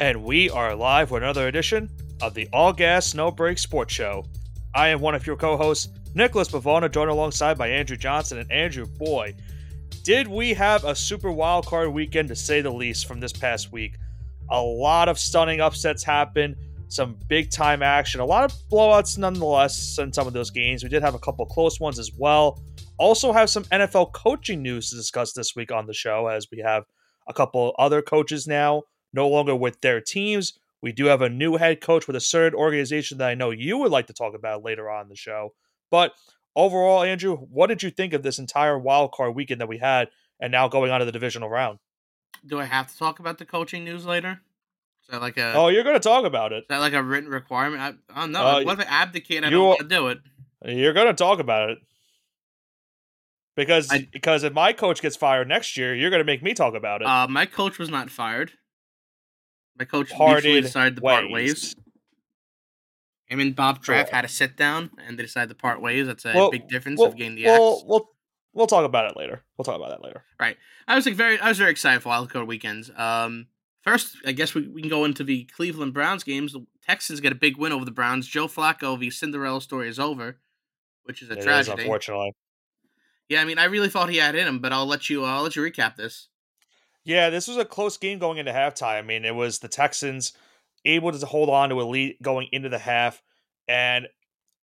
And we are live with another edition of the All Gas No Break Sports Show. I am one of your co-hosts, Nicholas Pavona, joined alongside by Andrew Johnson. And Andrew, boy, did we have a super wild card weekend to say the least from this past week. A lot of stunning upsets happened, some big time action, a lot of blowouts nonetheless in some of those games. We did have a couple close ones as well. Also have some NFL coaching news to discuss this week on the show as we have a couple other coaches now no longer with their teams. We do have a new head coach with a certain organization that I know you would like to talk about later on in the show. But overall, Andrew, what did you think of this entire wild card weekend that we had and now going on to the divisional round? Do I have to talk about the coaching news later? Is that like a Oh, you're going to talk about it. is that like a written requirement? I, I don't know. Uh, what if I abdicate I don't want to do it? You're going to talk about it. Because I- because if my coach gets fired next year, you're going to make me talk about it. Uh, my coach was not fired. My coach mutually decided to part ways. Him and Bob Kraft had a sit down and they decided to part ways. That's a Well- big difference We'll, of getting the we'll, axe. we'll, we'll talk about it later. We'll talk about that later. Right. I was like very I was very excited for wild card weekends. Um first I guess we, we can go into the Cleveland Browns games. The Texans get a big win over the Browns. Joe Flacco, the Cinderella story is over, which is a It is, tragedy. unfortunately. yeah, I mean I really thought he had in him, but I'll let you I'll let you recap this. Yeah, this was a close game going into halftime. I mean, it was the Texans able to hold on to a lead going into the half, and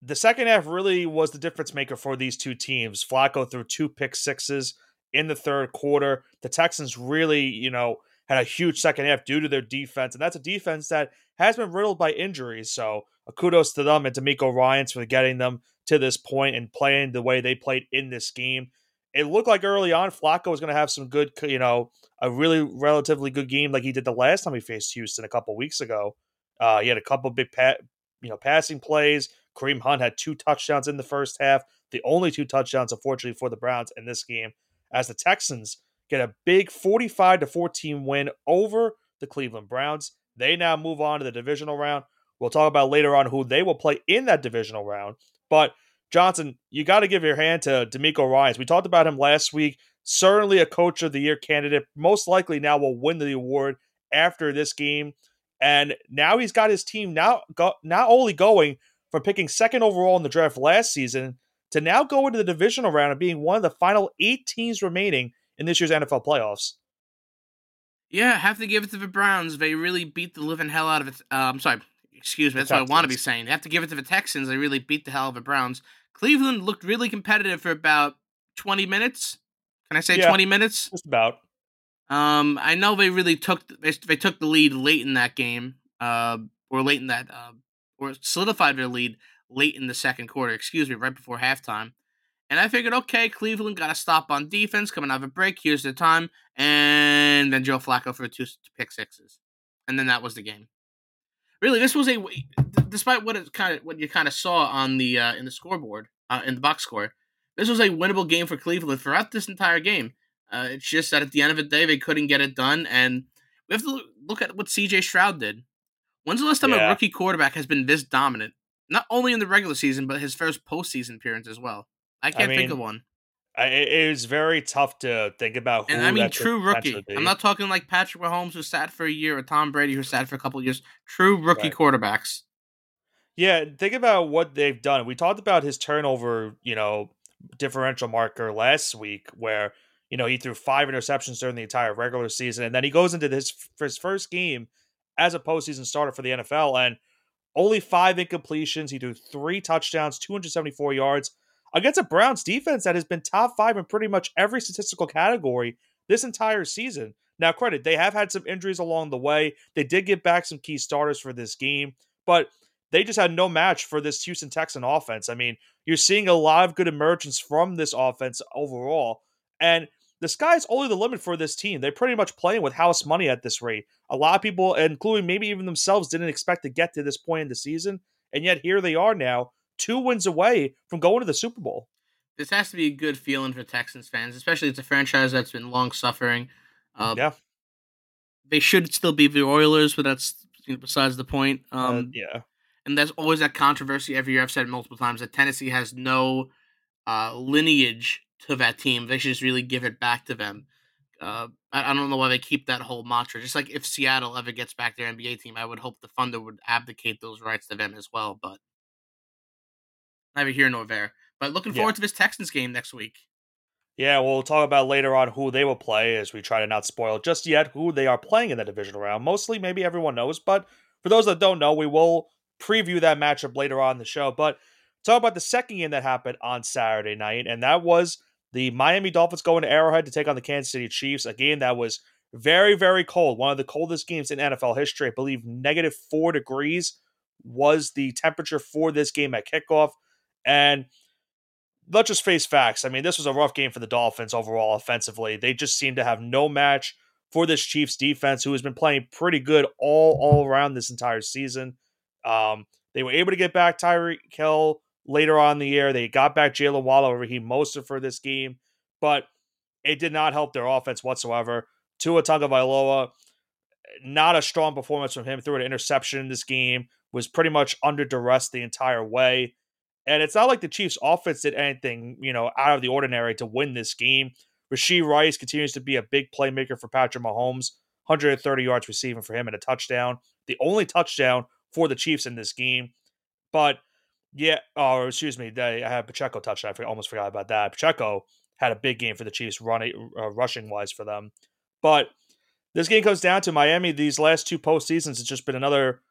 the second half really was the difference maker for these two teams. Flacco threw two pick sixes in the third quarter. The Texans really, you know, had a huge second half due to their defense, and that's a defense that has been riddled by injuries. So, a kudos to them and DeMeco Ryans for getting them to this point and playing the way they played in this game. It looked like early on Flacco was going to have some good, you know, a really relatively good game like he did the last time he faced Houston a couple weeks ago. Uh, he had a couple big, you know, passing plays. Kareem Hunt had two touchdowns in the first half. The only two touchdowns, unfortunately, for the Browns in this game, as the Texans get a big 45 to 14 win over the Cleveland Browns. They now move on to the divisional round. We'll talk about later on who they will play in that divisional round. But Johnson, you got to give your hand to DeMeco Ryans. We talked about him last week. Certainly a coach of the year candidate. Most likely now will win the award after this game. And now he's got his team now go, not only going from picking second overall in the draft last season to now go into the divisional round and being one of the final eight teams remaining in this year's NFL playoffs. Yeah, have to give it to the Browns. They really beat the living hell out of it. Uh, I'm sorry, excuse me. That's what I want to be saying. They have to give it to the Texans. They really beat the hell of the Browns. Cleveland looked really competitive for about 20 minutes. Can I say Yeah. 20 minutes? Just about. Um, I know they really took they, they took the lead late in that game, uh, or late in that, uh, or solidified their lead late in the second quarter. Excuse me, right before halftime. And I figured, okay, Cleveland got a stop on defense coming out of a break. Here's the time, and then Joe Flacco for two pick sixes, and then that was the game. Really, this was a despite what it kind of what you kind of saw on the uh, in the scoreboard uh, in the box score. This was a winnable game for Cleveland throughout this entire game. Uh, it's just that at the end of the day, they couldn't get it done, and we have to look- at what C.J. Stroud did. When's the last time Yeah. a rookie quarterback has been this dominant? Not only in the regular season, but his first postseason appearance as well. I can't think mean, of one. I, it is very tough to think about who And I mean, true rookie. I'm not talking like Patrick Mahomes, who sat for a year, or Tom Brady, who sat for a couple of years. True rookie Right. quarterbacks. Yeah, think about what they've done. We talked about his turnover, you know, differential marker last week, where you know he threw five interceptions during the entire regular season, and then he goes into this for his first game as a postseason starter for the NFL, and only five incompletions. He threw three touchdowns, 274 yards against a Browns defense that has been top five in pretty much every statistical category this entire season. Now, credit, they have had some injuries along the way. They did get back some key starters for this game, but they just had no match for this Houston Texan offense. I mean, you're seeing a lot of good emergence from this offense overall. And the sky's only the limit for this team. They're pretty much playing with house money at this rate. A lot of people, including maybe even themselves, didn't expect to get to this point in the season. And yet here they are now, two wins away from going to the Super Bowl. This has to be a good feeling for Texans fans, especially it's a franchise that's been long suffering. Uh, Yeah. They should still be the Oilers, but that's you know, besides the point. Uh, Um, yeah. and there's always that controversy every year. I've said multiple times that Tennessee has no uh, lineage to that team. They should just really give it back to them uh, I, I don't know why they keep that whole mantra. Just like if Seattle ever gets back their NBA team, I would hope the funder would abdicate those rights to them as well. But neither here nor there. But looking Yeah. forward to this Texans game next week. Yeah, we'll talk about later on who they will play as we try to not spoil just yet who they are playing in the divisional round. Mostly, maybe everyone knows, but for those that don't know, we will preview that matchup later on in the show. But talk about the second game that happened on Saturday night, and that was the Miami Dolphins going to Arrowhead to take on the Kansas City Chiefs, a game that was very, very cold. One of the coldest games in NFL history. I believe negative four degrees was the temperature for this game at kickoff. And let's just face facts. I mean, this was a rough game for the Dolphins overall offensively. They just seem to have no match for this Chiefs defense, who has been playing pretty good all all around this entire season. Um, they were able to get back Tyreek Hill later on in the year. They got back Jalen Waddle, Raheem Mostert for this game, but it did not help their offense whatsoever. Tua Tagovailoa, not a strong performance from him. Threw an interception in this game. Was pretty much under duress the entire way. And it's not like the Chiefs' offense did anything, you know, out of the ordinary to win this game. Rashee Rice continues to be a big playmaker for Patrick Mahomes. 130 yards receiving for him and a touchdown. The only touchdown for the Chiefs in this game. But yeah, oh, excuse me, they, I had Pacheco touchdown. I almost forgot about that. Pacheco had a big game for the Chiefs, running, uh, rushing wise for them. But this game comes down to Miami. These last two postseasons, it's just been another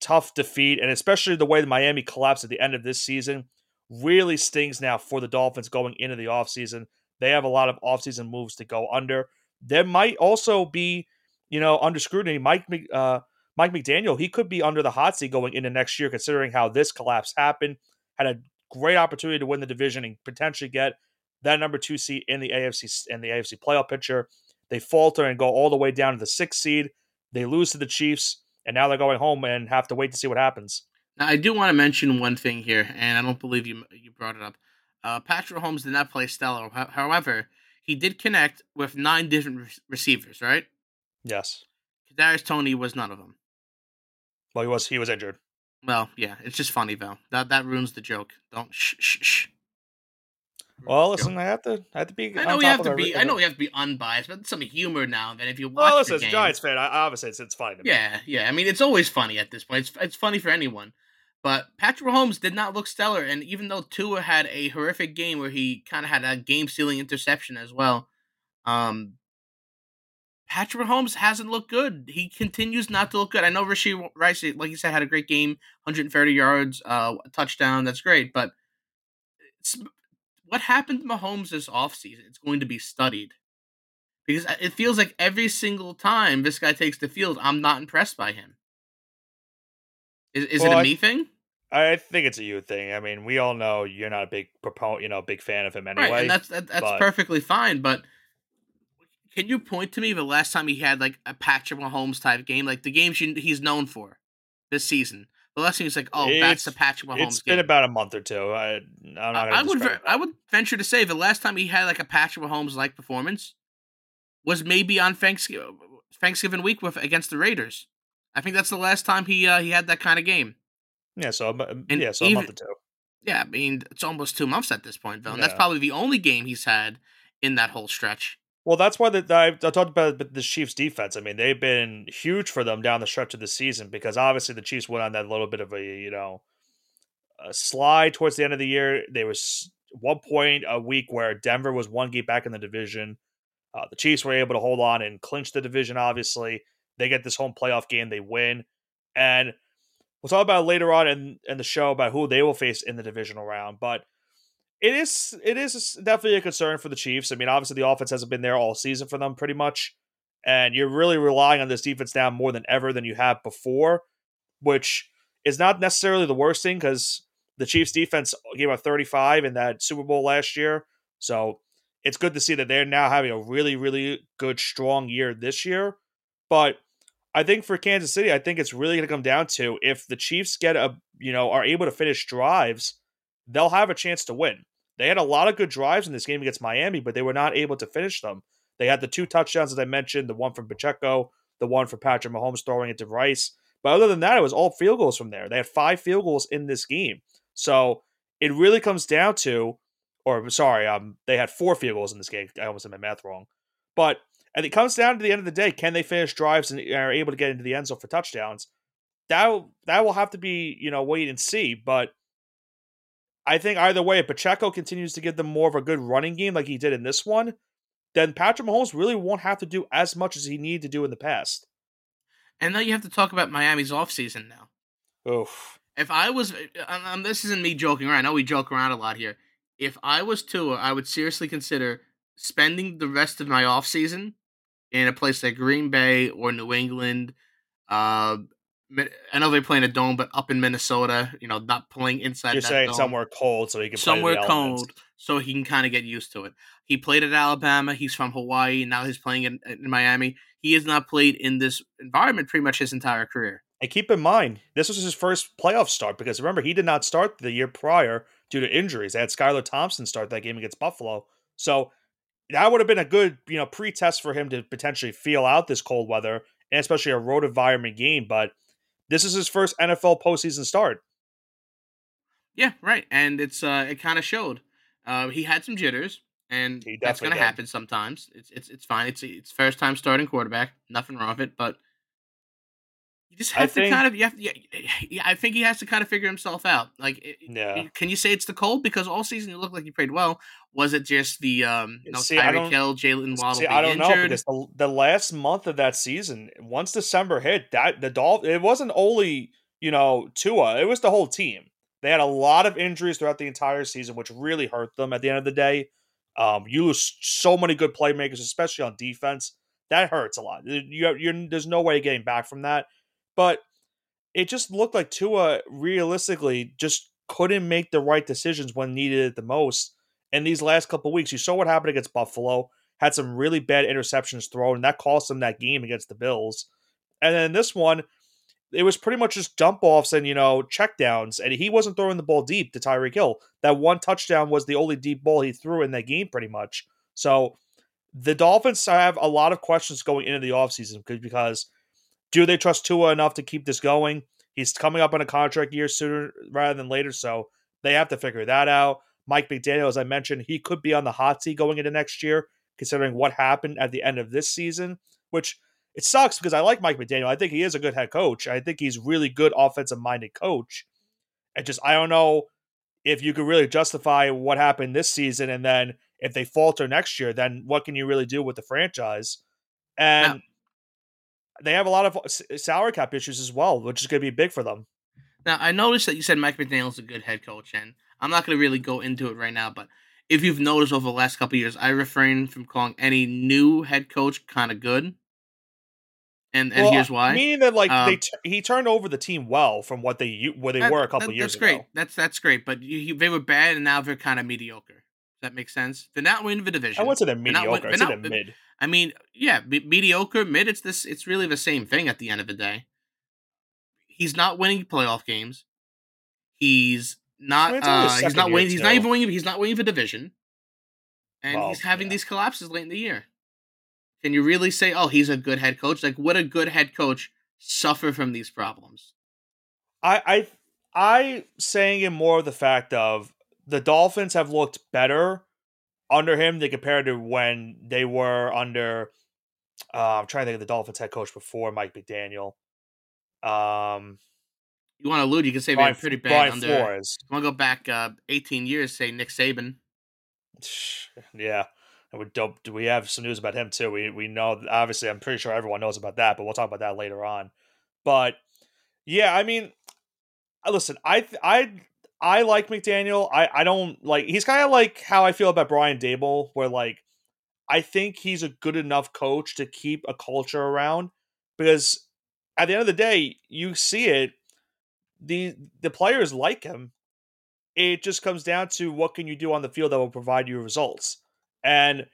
tough defeat, and especially the way the Miami collapsed at the end of this season really stings now for the Dolphins going into the offseason. They have a lot of offseason moves to go under. There might also be, you know, under scrutiny. Mike uh, Mike McDaniel, he could be under the hot seat going into next year, considering how this collapse happened. Had a great opportunity to win the division and potentially get that number two seat in the AFC in the AFC playoff picture. They falter and go all the way down to the sixth seed. They lose to the Chiefs, and now they're going home and have to wait to see what happens. Now, I do want to mention one thing here, and I don't believe you you brought it up. Uh, Patrick Mahomes did not play stellar. However, he did connect with nine different re- receivers. Right? Yes. Kadarius Toney was none of them. Well, he was he was injured. Well, yeah, it's just funny though. That that ruins the joke. Don't shh shh shh. Well, listen, I have to I have to be. I know we have to be. I know we have to be unbiased, but some humor now and then. If you watch Well, listen, the as game, Giants fan, I, obviously it's it's funny to me. Yeah, yeah. I mean, it's always funny at this point. It's it's funny for anyone. But Patrick Mahomes did not look stellar, and even though Tua had a horrific game where he kind of had a game-stealing interception as well, um, Patrick Mahomes hasn't looked good. He continues not to look good. I know Rashee Rice, like you said, had a great game, 130 yards, uh, touchdown. That's great, but it's, what happened to Mahomes this offseason? It's going to be studied because uh, it feels like every single time this guy takes the field, I'm not impressed by him. Is, is Well, it a I- me thing? I think it's a you thing. I mean, we all know you're not a big proponent, you know, big fan of him anyway. right, and that's that, that's but- perfectly fine. But can you point to me the last time he had like a Patrick Mahomes type game, like the games you, he's known for this season? The last thing is like, oh, that's the It's- Patrick Mahomes it's game. been about a month or two. I, I'm not I, would ve- I would venture to say the last time he had like a Patrick Mahomes like performance was maybe on Thanksgiving Thanksgiving week with against the Raiders. I think that's the last time he uh, he had that kind of game. Yeah, so And yeah, so a month or two. Yeah, I mean it's almost two months at this point, though, and that's probably the only game he's had in that whole stretch. Well, that's why the, I, I talked about the Chiefs' defense. I mean, they've been huge for them down the stretch of the season because obviously the Chiefs went on that little bit of a you know a slide towards the end of the year. There was one point a week where Denver was one game back in the division. Uh, the Chiefs were able to hold on and clinch the division. Obviously, they get this home playoff game, they win, and we'll talk about later on in, in the show about who they will face in the divisional round. But it is it is definitely a concern for the Chiefs. I mean, obviously the offense hasn't been there all season for them, pretty much, and you're really relying on this defense now more than ever than you have before, which is not necessarily the worst thing because the Chiefs defense gave up 35 in that Super Bowl last year, so it's good to see that they're now having a really really good strong year this year, but. I think for Kansas City, I think it's really going to come down to if the Chiefs get a, you know, are able to finish drives, they'll have a chance to win. They had a lot of good drives in this game against Miami, but they were not able to finish them. They had the two touchdowns, as I mentioned, the one from Pacheco, the one for Patrick Mahomes throwing it to Rice. But other than that, it was all field goals from there. They had five field goals in this game. So it really comes down to, or sorry, um, they had four field goals in this game. I almost did my math wrong. But And it comes down to the end of the day: can they finish drives and are able to get into the end zone for touchdowns? That that will have to be you know wait and see. But I think either way, if Pacheco continues to give them more of a good running game like he did in this one, then Patrick Mahomes really won't have to do as much as he needed to do in the past. And now you have to talk about Miami's offseason now. Oof. If I was, um, this isn't me joking around. I know we joke around a lot here. If I was Tua, I would seriously consider spending the rest of my offseason in a place like Green Bay or New England. Uh, I know they're playing a dome, but up in Minnesota, you know, not playing inside. You're saying dome. somewhere cold so he can somewhere cold so he can kind of get used to it. He played at Alabama. He's from Hawaii. Now he's playing in, in Miami. He has not played in this environment pretty much his entire career. And keep in mind, this was his first playoff start because remember he did not start the year prior due to injuries. They had Skylar Thompson start that game against Buffalo, so that would have been a good you know pre-test for him to potentially feel out this cold weather and especially a road environment game. But this is his first NFL postseason start. Yeah, right, and it's uh, it kind of showed. Uh, he had some jitters, and that's going to happen sometimes. It's it's it's fine. It's it's first time starting quarterback. Nothing wrong with it, but you just have I to think, kind of you have yeah, yeah, I think he has to kind of figure himself out. Like, yeah. can you say it's the cold because all season you look like you played well? Was it just the um, you know, see, Tyreek Hill, Jalen Waddle? See, I don't injured? know because the, the last month of that season, once December hit, that the Dolph, it wasn't only you know Tua, it was the whole team. They had a lot of injuries throughout the entire season, which really hurt them at the end of the day. Um, you lose so many good playmakers, especially on defense. That hurts a lot. You, you're, there's no way getting back from that. But it just looked like Tua realistically just couldn't make the right decisions when needed it the most. In these last couple weeks, you saw what happened against Buffalo. Had some really bad interceptions thrown, and that cost them that game against the Bills. And then this one, it was pretty much just dump offs and you know checkdowns, and he wasn't throwing the ball deep to Tyreek Hill. That one touchdown was the only deep ball he threw in that game, pretty much. So the Dolphins have a lot of questions going into the offseason because do they trust Tua enough to keep this going? He's coming up on a contract year sooner rather than later, so they have to figure that out. Mike McDaniel, as I mentioned, he could be on the hot seat going into next year, considering what happened at the end of this season, which it sucks because I like Mike McDaniel. I think he is a good head coach. I think he's really good offensive minded coach. And just I don't know if you could really justify what happened this season and then if they falter next year, then what can you really do with the franchise? And they have a lot of salary cap issues as well, which is going to be big for them. Now, I noticed that you said Mike McDaniel's a good head coach, and I'm not going to really go into it right now, but if you've noticed over the last couple years, I refrain from calling any new head coach kind of good and and well, here's why. Meaning that like um, they t- he turned over the team well from what they where they that, were a couple that, years that's ago. great. That's that's great, but you, they were bad and now they're kind of mediocre. That makes sense? They're not winning the division. I went to the mediocre. Win, not, mid. I mean, yeah, mediocre, mid. It's this. It's really the same thing at the end of the day. He's not winning playoff games. He's not. I uh, he's not winning. He's not even winning. He's not winning the division, and well, he's having yeah. these collapses late in the year. Can you really say, oh, he's a good head coach? Like, would a good head coach suffer from these problems? I, I, I saying it more of the fact of the Dolphins have looked better under him than compared to when they were under. Uh, I'm trying to think of the Dolphins head coach before Mike McDaniel. Um, you want to allude? You can say Brian, pretty bad Brian under. Flores. You want to go back uh, 18 years? Say Nick Saban. Yeah, and we. Do we have some news about him too? We we know obviously. I'm pretty sure everyone knows about that, but we'll talk about that later on. But yeah, I mean, listen, I I I like McDaniel. I I don't like. He's kind of like how I feel about Brian Daboll, where like I think he's a good enough coach to keep a culture around because at the end of the day, you see it. The the players like him. It just comes down to what can you do on the field that will provide you results. And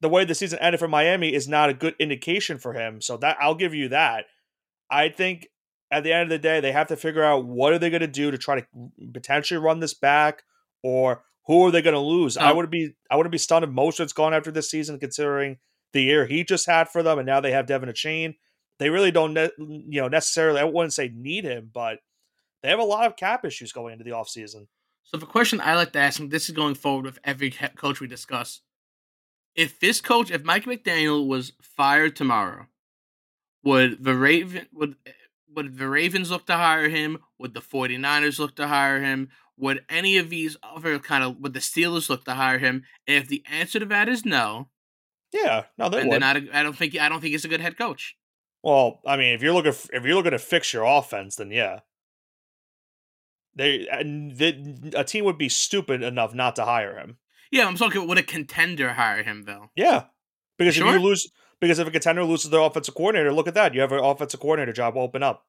the way the season ended for Miami is not a good indication for him. So that I'll give you that. I think at the end of the day, they have to figure out what are they going to do to try to potentially run this back, or who are they going to lose. Um, I would be I wouldn't be stunned if Mostert's gone after this season, considering the year he just had for them, and now they have De'Von Achane. They really don't, ne- you know, necessarily. I wouldn't say need him, but they have a lot of cap issues going into the offseason. So the question I like to ask, and this is going forward with every coach we discuss, if this coach, if Mike McDaniel was fired tomorrow, would the Raven would would the Ravens look to hire him? Would the 49ers look to hire him? Would any of these other kind of would the Steelers look to hire him? And if the answer to that is no, yeah, no, they would. then I, I don't think I don't think he's a good head coach. Well, I mean, if you're looking if you're looking to fix your offense, then yeah, they and the, a team would be stupid enough not to hire him. Yeah, I'm talking. About would a contender hire him though? Yeah, because Sure. if you lose, because if a contender loses their offensive coordinator, look at that. You have an offensive coordinator job open up.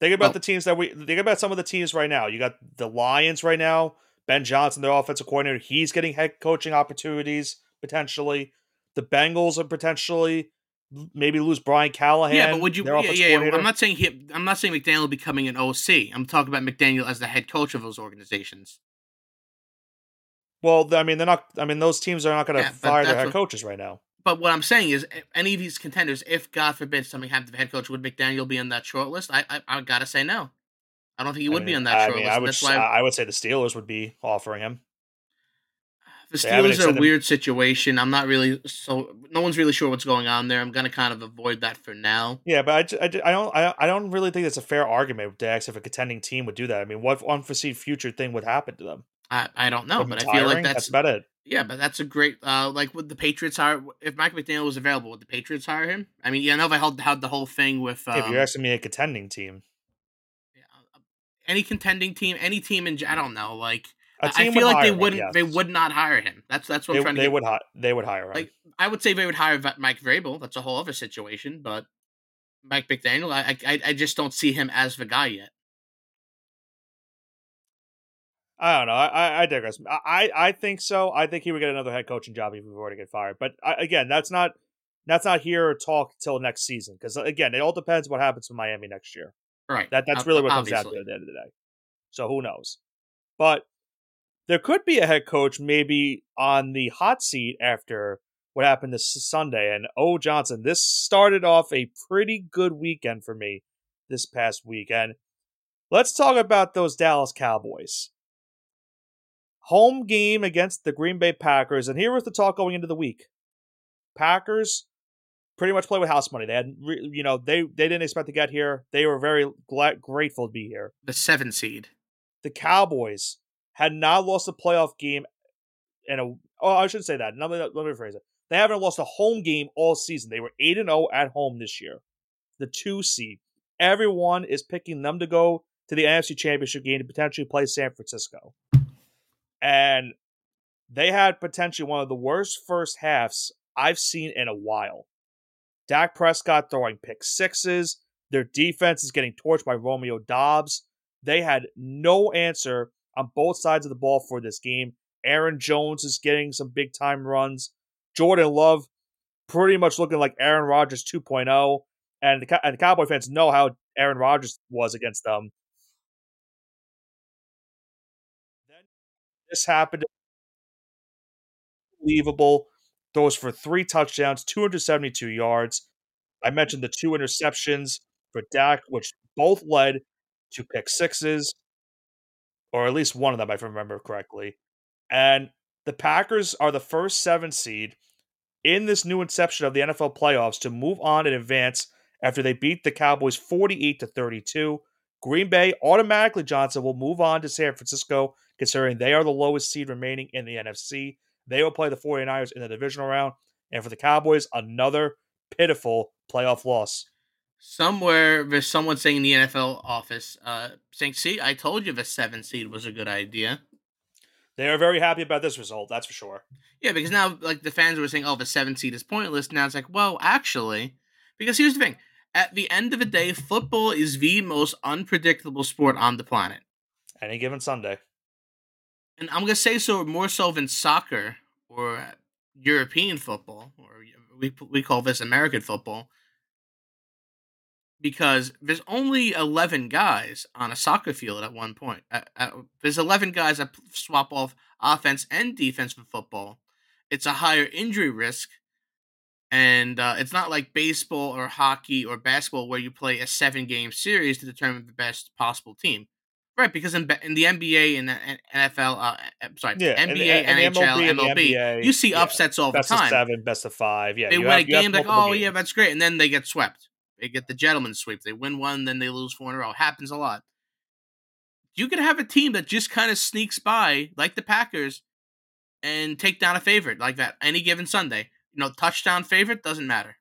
Think about the teams that we think about. Some of the teams right now. You got the Lions right now. Ben Johnson, their offensive coordinator, he's getting head coaching opportunities potentially. The Bengals are potentially maybe lose Brian Callahan. yeah, but would you? their Yeah, yeah. I'm not saying he. I'm not saying McDaniel becoming an OC. I'm talking about McDaniel as the head coach of those organizations. Well, I mean, they're not. I mean, those teams are not going to Yeah, fire their head what- coaches right now. But what I'm saying is, any of these contenders, if God forbid something happened to the head coach, would McDaniel be on that short list? I I, I gotta say no. I don't think he would I be mean, on that I short mean, list. I would. That's why I would say the Steelers would be offering him. the Steelers are a weird situation. I'm not really so. No one's really sure what's going on there. I'm gonna kind of avoid that for now. Yeah, but I, I, I don't. I, I don't really think it's a fair argument, Dax, if a contending team would do that. I mean, what unforeseen future thing would happen to them? I, I don't know, but I feel like retiring? that's, about it. yeah, but that's a great uh like would the Patriots hire if Mike McDaniel was available, would the Patriots hire him? I mean, yeah, I know if I held had the whole thing with um, if you're asking me a contending team, yeah, uh, any contending team, any team in I don't know, like I- feel like they him, wouldn't they would not hire him. That's that's what I'm They, trying to they get- would. Hi- they would hire him. like I would say they would hire Mike Vrabel. That's a whole other situation, but Mike McDaniel, I I, I just don't see him as the guy yet. I don't know. I, I, digress. I, I think so. I think he would get another head coaching job if he were to get fired. But I, again, that's not that's not here or talk till next season because uh, again, it all depends what happens with Miami next year. Right. That that's really what it comes out at the end of the day. So who knows? But there could be a head coach maybe on the hot seat after what happened this Sunday. And oh Johnson, this started off a pretty good weekend for me this past weekend. Let's talk about those Dallas Cowboys. Home game against the Green Bay Packers, and here was the talk going into the week. Packers pretty much play with house money. They had, you know, they they didn't expect to get here. They were very glad, grateful to be here. The seven seed. The Cowboys had not lost a playoff game in a. Oh, I shouldn't say that. Let me let me rephrase it. They haven't lost a home game all season. They were eight and zero at home this year. The two seed. Everyone is picking them to go to the NFC Championship game to potentially play San Francisco. And they had potentially one of the worst first halves I've seen in a while. Dak Prescott throwing pick sixes. Their defense is getting torched by Romeo Doubs. They had no answer on both sides of the ball for this game. Aaron Jones is getting some big time runs. Jordan Love pretty much looking like Aaron Rodgers 2.0. And the, and the Cowboy fans know how Aaron Rodgers was against them. This happened. Unbelievable. Throws for three touchdowns, 272 yards. I mentioned the two interceptions for Dak, which both led to pick sixes, or at least one of them, if I remember correctly. And the Packers are the first seven seed in this new inception of the NFL playoffs to move on and advance after they beat the Cowboys 48 to 32. Green Bay automatically, Johnson, will move on to San Francisco, considering they are the lowest seed remaining in the NFC. They will play the 49ers in the divisional round. And for the Cowboys, another pitiful playoff loss. Somewhere there's someone saying in the NFL office, uh, saying, "See, I told you the seven seed was a good idea." They are very happy about this result, that's for sure. Yeah, because now like the fans were saying, "Oh, the seven seed is pointless." Now it's like, well, actually, because here's the thing: at the end of the day, football is the most unpredictable sport on the planet, Any given Sunday. and I'm gonna say so more so than soccer or European football, or we we call this American football, because there's only 11 guys on a soccer field at one point. Uh, uh, there's 11 guys that swap off offense and defense for football. It's a higher injury risk, and uh, it's not like baseball or hockey or basketball where you play a seven game series to determine the best possible team. Right, because in, in the NBA and, NFL, uh, sorry, Yeah, NBA, and NHL, MLB and MLB, NBA, you see yeah, upsets all the time. best of seven, best of five. Yeah, they you win have- a game like, oh yeah, that's great, and then they get swept. They get the gentleman's sweep. They win one, then they lose four in a row. Happens a lot. You could have a team that just kind of sneaks by, like the Packers, and take down a favorite like that any given Sunday. You know, touchdown favorite doesn't matter,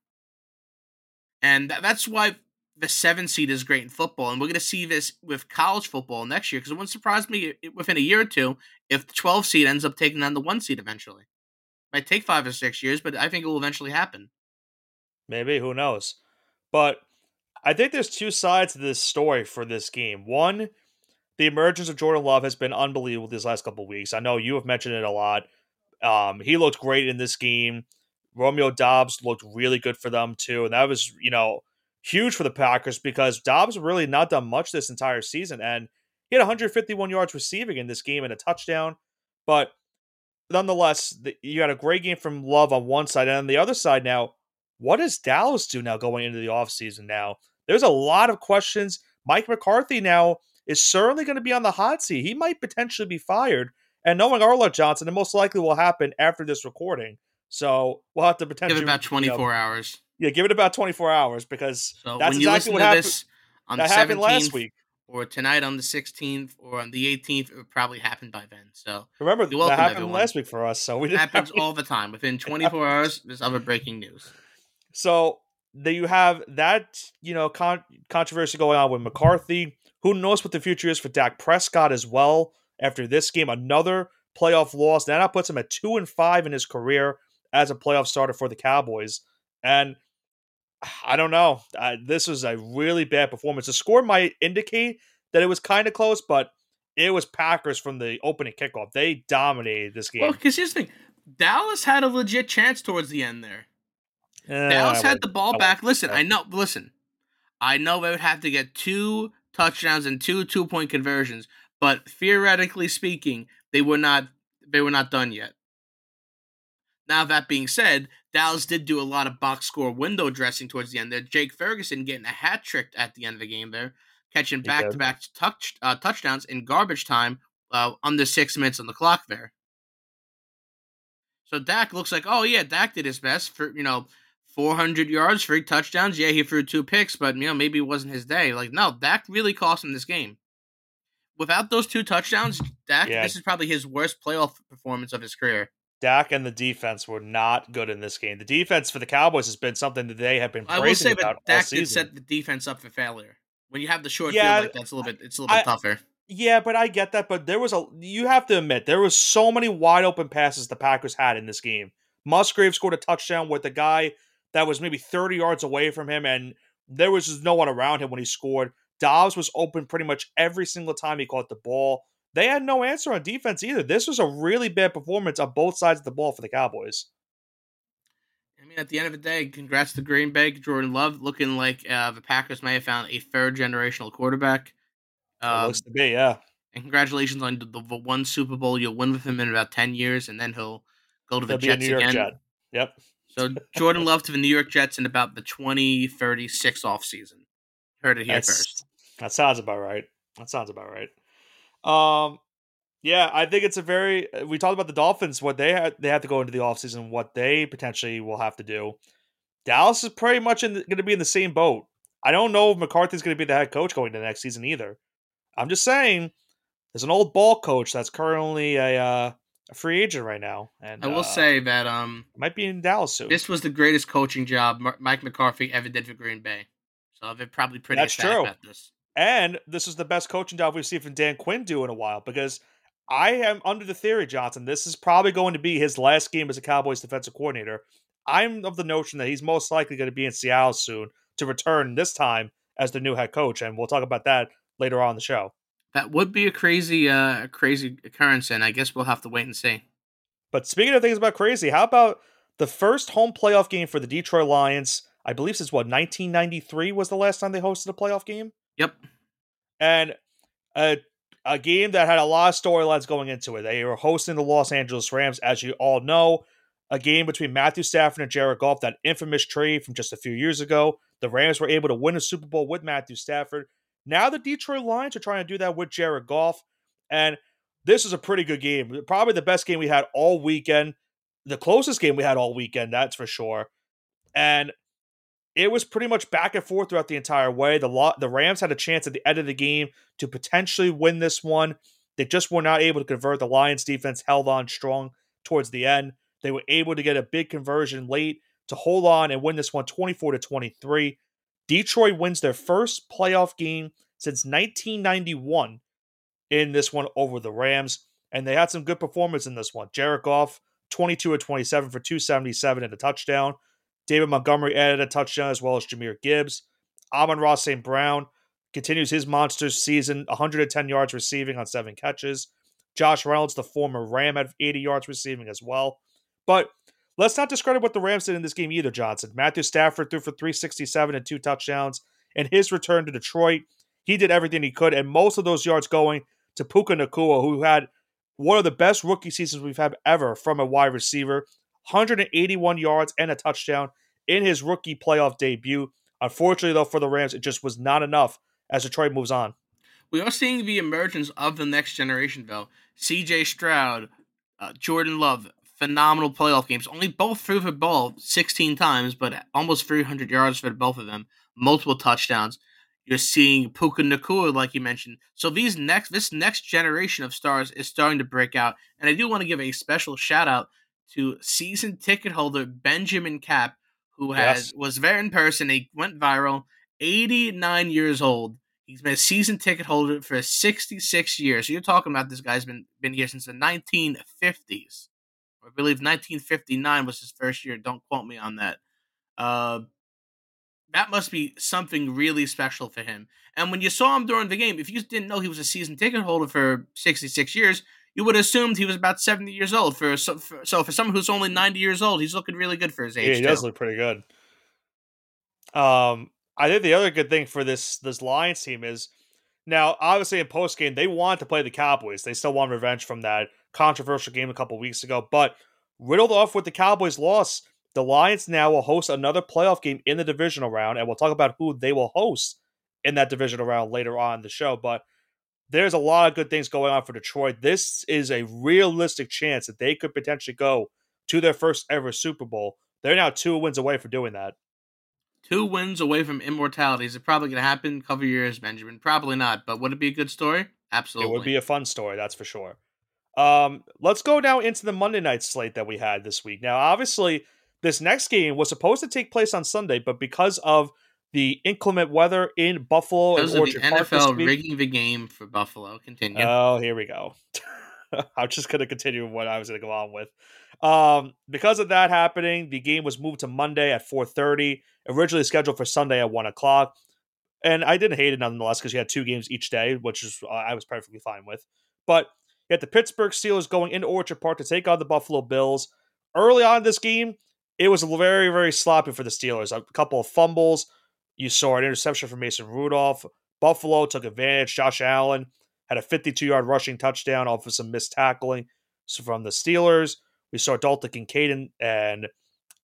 and tha- that's why the seven seed is great in football, and we're going to see this with college football next year. Because it wouldn't surprise me within a year or two if the twelve seed ends up taking on the one seed eventually. Might take five or six years, but I think it will eventually happen. Maybe who knows? But I think there's two sides to this story for this game. One, the emergence of Jordan Love has been unbelievable these last couple weeks. I know you have mentioned it a lot. Um, he looked great in this game. Romeo Doubs looked really good for them too, and that was you know huge for the Packers because Doubs really not done much this entire season, and he had 151 yards receiving in this game and a touchdown. But nonetheless, the, you got a great game from Love on one side, and on the other side now, what does Dallas do now going into the offseason now? There's a lot of questions. Mike McCarthy now is certainly going to be on the hot seat. He might potentially be fired. And knowing Arla Johnson, it most likely will happen after this recording. So we'll have to potentially Give it about you 24 know, hours. yeah, give it about 24 hours because So that's you exactly what happened. on That the happened 17th last week. or tonight on the 16th or on the 18th, it would probably happen by then. So Remember that happened everyone. last week for us, so we it happens all the time. Within 24 hours, there's other breaking news. So that you have that you know con- controversy going on with McCarthy. Who knows what the future is for Dak Prescott as well? After this game, another playoff loss. Now that puts him at two and five in his career as a playoff starter for the Cowboys. And I don't know. Uh, this was a really bad performance. The score might indicate that it was kind of close, but it was Packers from the opening kickoff. They dominated this game. Well, because here's the thing Dallas had a legit chance towards the end there. Eh, Dallas had the ball back. Listen. I know. Listen, I know they would have to get two touchdowns and two two point conversions, but theoretically speaking, they were not. They were not done yet. Now that being said, Dallas did do a lot of box score window dressing towards the end there. Jake Ferguson getting a hat trick at the end of the game there, catching back to back touch uh, touchdowns in garbage time, uh, under six minutes on the clock there. So Dak looks like, oh yeah, Dak did his best for you know 400 yards, three touchdowns. Yeah, he threw two picks, but you know maybe it wasn't his day. Like no, Dak really cost him this game. Without those two touchdowns, Dak, Yeah. this is probably his worst playoff performance of his career. Dak and the defense were not good in this game. The defense for the Cowboys has been something that they have been I will say, about all Dak season. set the defense up for failure. When you have the short Yeah, field like that, it's a little bit, it's a little bit I- tougher. Yeah, but I get that. But there was a you have to admit there was so many wide open passes the Packers had in this game. Musgrave scored a touchdown with a guy that was maybe 30 yards away from him, and there was just no one around him when he scored. Doubs was open pretty much every single time he caught the ball. They had no answer on defense either. This was a really bad performance on both sides of the ball for the Cowboys. I mean, at the end of the day, congrats to Green Bay, Jordan Love, looking like uh, the Packers may have found a third generational quarterback. Uh, looks to be, yeah. and congratulations on the, the one Super Bowl you'll win with him in about ten years, and then he'll go to the He'll be a Jets New York again. Jet. Yep. So Jordan Love to the New York Jets in about the 2036 offseason. Heard it here That's- first. That sounds about right. That sounds about right. Um, yeah, I think it's a very. We talked about the Dolphins. What they had, they have to go into the offseason. What they potentially will have to do. Dallas is pretty much going to be in the same boat. I don't know if McCarthy's going to be the head coach going to the next season either. I'm just saying, there's an old ball coach that's currently a uh, a free agent right now, and I will uh, say that um, might be in Dallas soon. this was the greatest coaching job Mike McCarthy ever did for Green Bay. So they're probably pretty That's true. about this. And this is the best coaching job we've seen from Dan Quinn do in a while because I am under the theory, Johnson, this is probably going to be his last game as a Cowboys defensive coordinator. I'm of the notion that he's most likely going to be in Seattle soon to return this time as the new head coach. And we'll talk about that later on in the show. That would be a crazy, uh, crazy occurrence, and I guess we'll have to wait and see. But speaking of things about crazy, how about the first home playoff game for the Detroit Lions? I believe since what 1993 was the last time they hosted a playoff game. Yep. and a a game that had a lot of storylines going into it. They were hosting the Los Angeles Rams, as you all know, a game between Matthew Stafford and Jared Goff, that infamous trade from just a few years ago. The Rams were able to win a Super Bowl with Matthew Stafford. Now the Detroit Lions are trying to do that with Jared Goff. And this is a pretty good game. Probably the best game we had all weekend. The closest game we had all weekend, that's for sure. And it was pretty much back and forth throughout the entire way. The the Rams had a chance at the end of the game to potentially win this one. They just were not able to convert. The Lions defense held on strong towards the end. They were able to get a big conversion late to hold on and win this one 24 to 23. Detroit wins their first playoff game since 1991 in this one over the Rams. And they had some good performance in this one. Jared Goff, 22 or 27 for 277 and a touchdown. David Montgomery added a touchdown as well as Jahmyr Gibbs. Amon-Ra St. Brown continues his monster season, 110 yards receiving on seven catches. Josh Reynolds, the former Ram, had 80 yards receiving as well. But let's not discredit what the Rams did in this game either, Johnson. Matthew Stafford threw for 367 and two touchdowns. In his return to Detroit, he did everything he could, and most of those yards going to Puka Nacua, who had one of the best rookie seasons we've had ever from a wide receiver. 181 yards and a touchdown in his rookie playoff debut. Unfortunately, though, for the Rams, it just was not enough as Detroit moves on. We are seeing the emergence of the next generation, though. CJ Stroud, uh, Jordan Love, phenomenal playoff games. Only both threw for ball 16 times, but almost 300 yards for both of them. Multiple touchdowns. You're seeing Puka Nacua, like you mentioned. So these next, this next generation of stars is starting to break out, and I do want to give a special shout out to season ticket holder Benjamin Cap, who has yes. was there in person. He went viral. 89 years old. He's been a season ticket holder for 66 years. So you're talking about this guy's been been here since the 1950s. I believe 1959 was his first year. Don't quote me on that. Uh, that must be something really special for him. And when you saw him during the game, if you didn't know he was a season ticket holder for 66 years, you would have assumed he was about 70 years old. For so, for so for someone who's only 90 years old, he's looking really good for his age. Yeah, he too. does look pretty good. Um, I think the other good thing for this this Lions team is now obviously in post game they want to play the Cowboys. They still want revenge from that controversial game a couple weeks ago, but riddled off with the Cowboys loss, the Lions now will host another playoff game in the divisional round, and we'll talk about who they will host in that divisional round later on in the show. But there's a lot of good things going on for Detroit. This is a realistic chance that they could potentially go to their first ever Super Bowl. They're now two wins away from doing that. Two wins away from immortality. Is it probably going to happen? Cover your ears, Benjamin. Probably not. But would it be a good story? Absolutely. It would be a fun story, that's for sure. Um, let's go now into the Monday night slate that we had this week. Now, obviously, this next game was supposed to take place on Sunday, but because of the inclement weather in Buffalo because and Orchard the NFL week, rigging the game for Buffalo. Continue. Oh, here we go. I'm just going to continue what I was going to go on with. Um, because of that happening, the game was moved to Monday at 4:30, originally scheduled for Sunday at one o'clock. And I didn't hate it nonetheless because you had two games each day, which is uh, I was perfectly fine with. But you had the Pittsburgh Steelers going into Orchard Park to take on the Buffalo Bills. Early on this game, it was very, very sloppy for the Steelers. A couple of fumbles. You saw an interception from Mason Rudolph. Buffalo took advantage. Josh Allen had a 52 yard rushing touchdown off of some missed tackling from the Steelers. We saw Dalton Kincaid and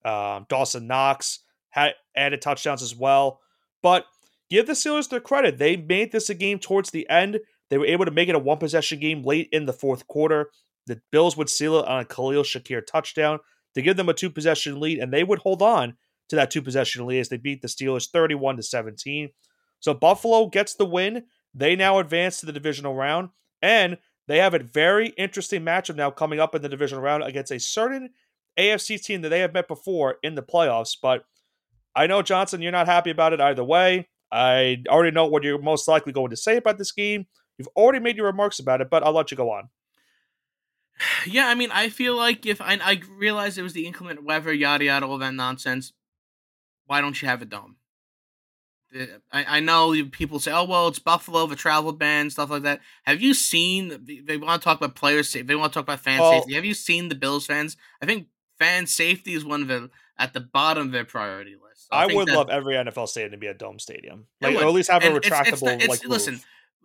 um, Dawson Knox had added touchdowns as well. But give the Steelers their credit. They made this a game towards the end. They were able to make it a one possession game late in the fourth quarter. The Bills would seal it on a Khalil Shakir touchdown to give them a two possession lead, and they would hold on to that two possession lead as they beat the Steelers 31 to 17. So Buffalo gets the win. They now advance to the divisional round, and they have a very interesting matchup now coming up in the divisional round against a certain AFC team that they have met before in the playoffs. But I know, Johnson, you're not happy about it either way. I already know what you're most likely going to say about this game. You've already made your remarks about it, but I'll let you go on. Yeah, I mean, I feel like if I, I realized it was the inclement weather, yada yada, all that nonsense. Why don't you have a dome? I, I know people say, oh, well, it's Buffalo, the travel ban, stuff like that. Have you seen, they want to talk about player safety, they want to talk about fan well, safety. Have you seen the Bills fans? I think fan safety is one of the, at the bottom of their priority list. So I, I would love every NFL stadium to be a dome stadium. Like, or at least have a retractable, it's, it's, it's, like, Listen,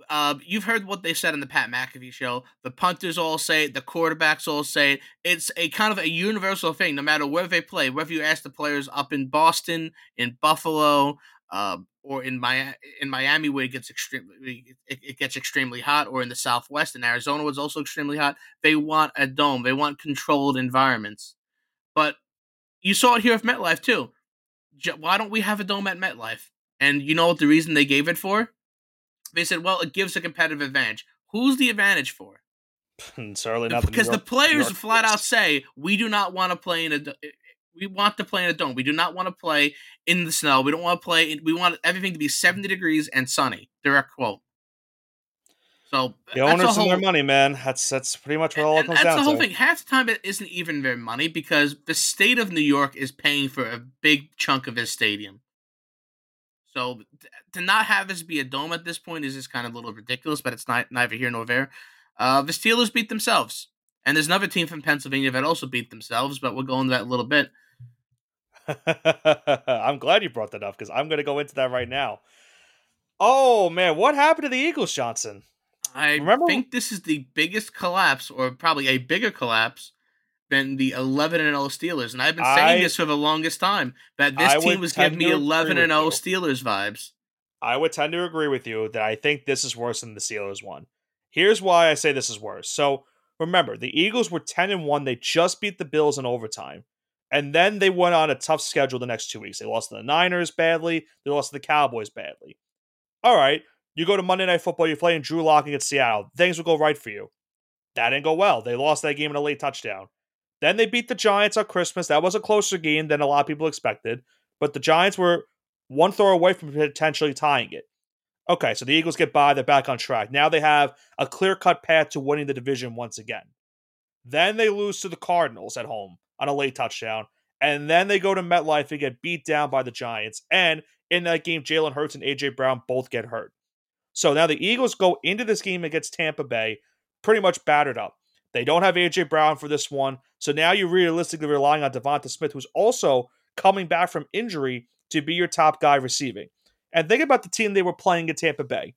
uh, you've heard what they said in the Pat McAfee show. The punters all say it, the quarterbacks all say it. It's a kind of a universal thing, no matter where they play. Whether you ask the players up in Boston, in Buffalo, uh, or in Miami, in Miami where it gets extremely it, it gets extremely hot, or in the Southwest in Arizona was also extremely hot. They want a dome. They want controlled environments. But you saw it here with MetLife too. Why don't we have a dome at MetLife? And you know what the reason they gave it for? They said, well, it gives a competitive advantage. Who's the advantage for? Certainly not because the, the players flat out say we do not want to play in a eh, we want to play in a dome. We do not want to play in the snow. We don't want to play. We want everything to be seventy degrees and sunny. Direct quote. So the owners and their money, man. That's that's pretty much what all it comes that's down the whole to. thing. Half the time, it isn't even their money because the state of New York is paying for a big chunk of his stadium. So to not have this be a dome at this point is just kind of a little ridiculous, but it's not neither here nor there. Uh, the Steelers beat themselves, and there's another team from Pennsylvania that also beat themselves, but we'll go into that a little bit. I'm glad you brought that up because I'm going to go into that right now. Oh man, what happened to the Eagles, Johnson? I Remember? think this is the biggest collapse, or probably a bigger collapse than the 11 and 0 Steelers. And I've been saying I, this for the longest time that this I team was giving me 11 and 0 Steelers vibes. I would tend to agree with you that I think this is worse than the Steelers one. Here's why I say this is worse. So remember, the Eagles were 10 and 1. They just beat the Bills in overtime. And then they went on a tough schedule the next two weeks. They lost to the Niners badly. They lost to the Cowboys badly. All right, you go to Monday Night Football. You're playing Drew Lock against Seattle. Things will go right for you. That didn't go well. They lost that game in a late touchdown. Then they beat the Giants on Christmas. That was a closer game than a lot of people expected. But the Giants were one throw away from potentially tying it. Okay, so the Eagles get by. They're back on track. Now they have a clear cut path to winning the division once again. Then they lose to the Cardinals at home on a late touchdown. And then they go to MetLife and get beat down by the Giants. And in that game, Jalen Hurts and A.J. Brown both get hurt. So now the Eagles go into this game against Tampa Bay pretty much battered up. They don't have A.J. Brown for this one. So now you're realistically relying on Devonta Smith, who's also coming back from injury to be your top guy receiving. And think about the team they were playing in Tampa Bay.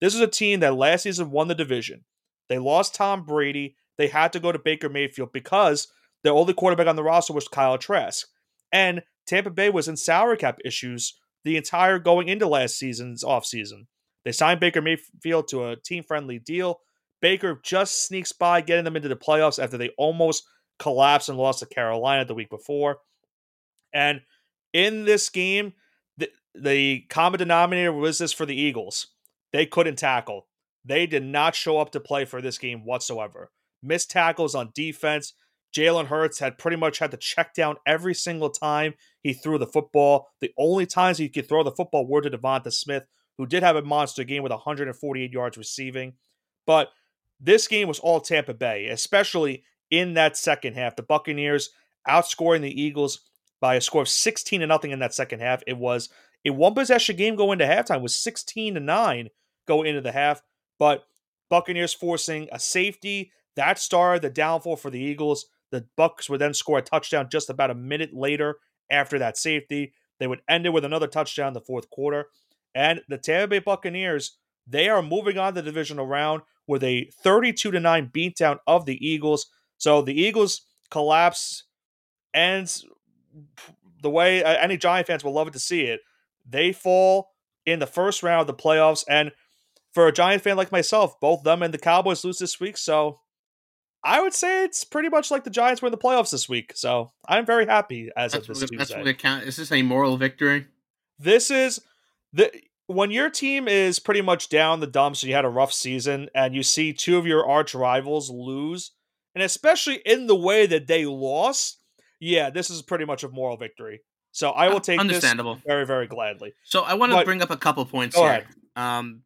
This is a team that last season won the division. They lost Tom Brady. They had to go to Baker Mayfield because the only quarterback on the roster was Kyle Trask. And Tampa Bay was in salary cap issues the entire going into last season's offseason. They signed Baker Mayfield to a team friendly deal. Baker just sneaks by getting them into the playoffs after they almost collapsed and lost to Carolina the week before. And in this game, the, the common denominator was this for the Eagles. They couldn't tackle. They did not show up to play for this game whatsoever. Missed tackles on defense. Jalen Hurts had pretty much had to check down every single time he threw the football. The only times he could throw the football were to Devonta Smith, who did have a monster game with 148 yards receiving. But this game was all Tampa Bay, especially in that second half. The Buccaneers outscoring the Eagles by a score of 16 to nothing in that second half. It was a one possession game going into halftime was 16 to 9 going into the half, but Buccaneers forcing a safety that started the downfall for the Eagles. The Bucks would then score a touchdown just about a minute later after that safety. They would end it with another touchdown in the fourth quarter. And the Tampa Bay Buccaneers, they are moving on the divisional round with a 32 to 9 beatdown of the Eagles. So the Eagles collapse ends the way uh, any Giant fans will love it to see it. They fall in the first round of the playoffs. And for a Giant fan like myself, both them and the Cowboys lose this week. So I would say it's pretty much like the Giants were in the playoffs this week. So I'm very happy as that's of this what, Tuesday. That's what it. Is this a moral victory? This is the when your team is pretty much down the dumps and you had a rough season and you see two of your arch rivals lose, and especially in the way that they lost, yeah, this is pretty much a moral victory. So I will take understandable very very gladly. So I want to bring up a couple points here. Um,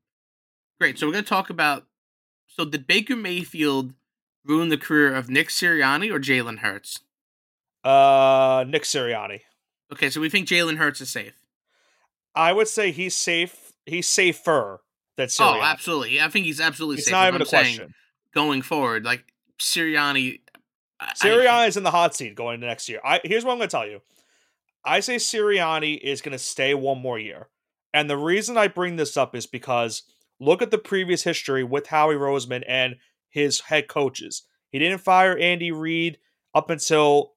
great. So we're going to talk about. So did Baker Mayfield ruin the career of Nick Sirianni or Jalen Hurts? Uh, Nick Sirianni. Okay, so we think Jalen Hurts is safe. I would say he's safe. He's safer than oh, Sirianni. Oh, absolutely. I think he's absolutely it's safe. not even I'm a question. Going forward, like Sirianni. Sirianni is in the hot seat going into next year. I here's what I'm going to tell you. I say Sirianni is going to stay one more year, and the reason I bring this up is because look at the previous history with Howie Roseman and his head coaches. He didn't fire Andy Reid up until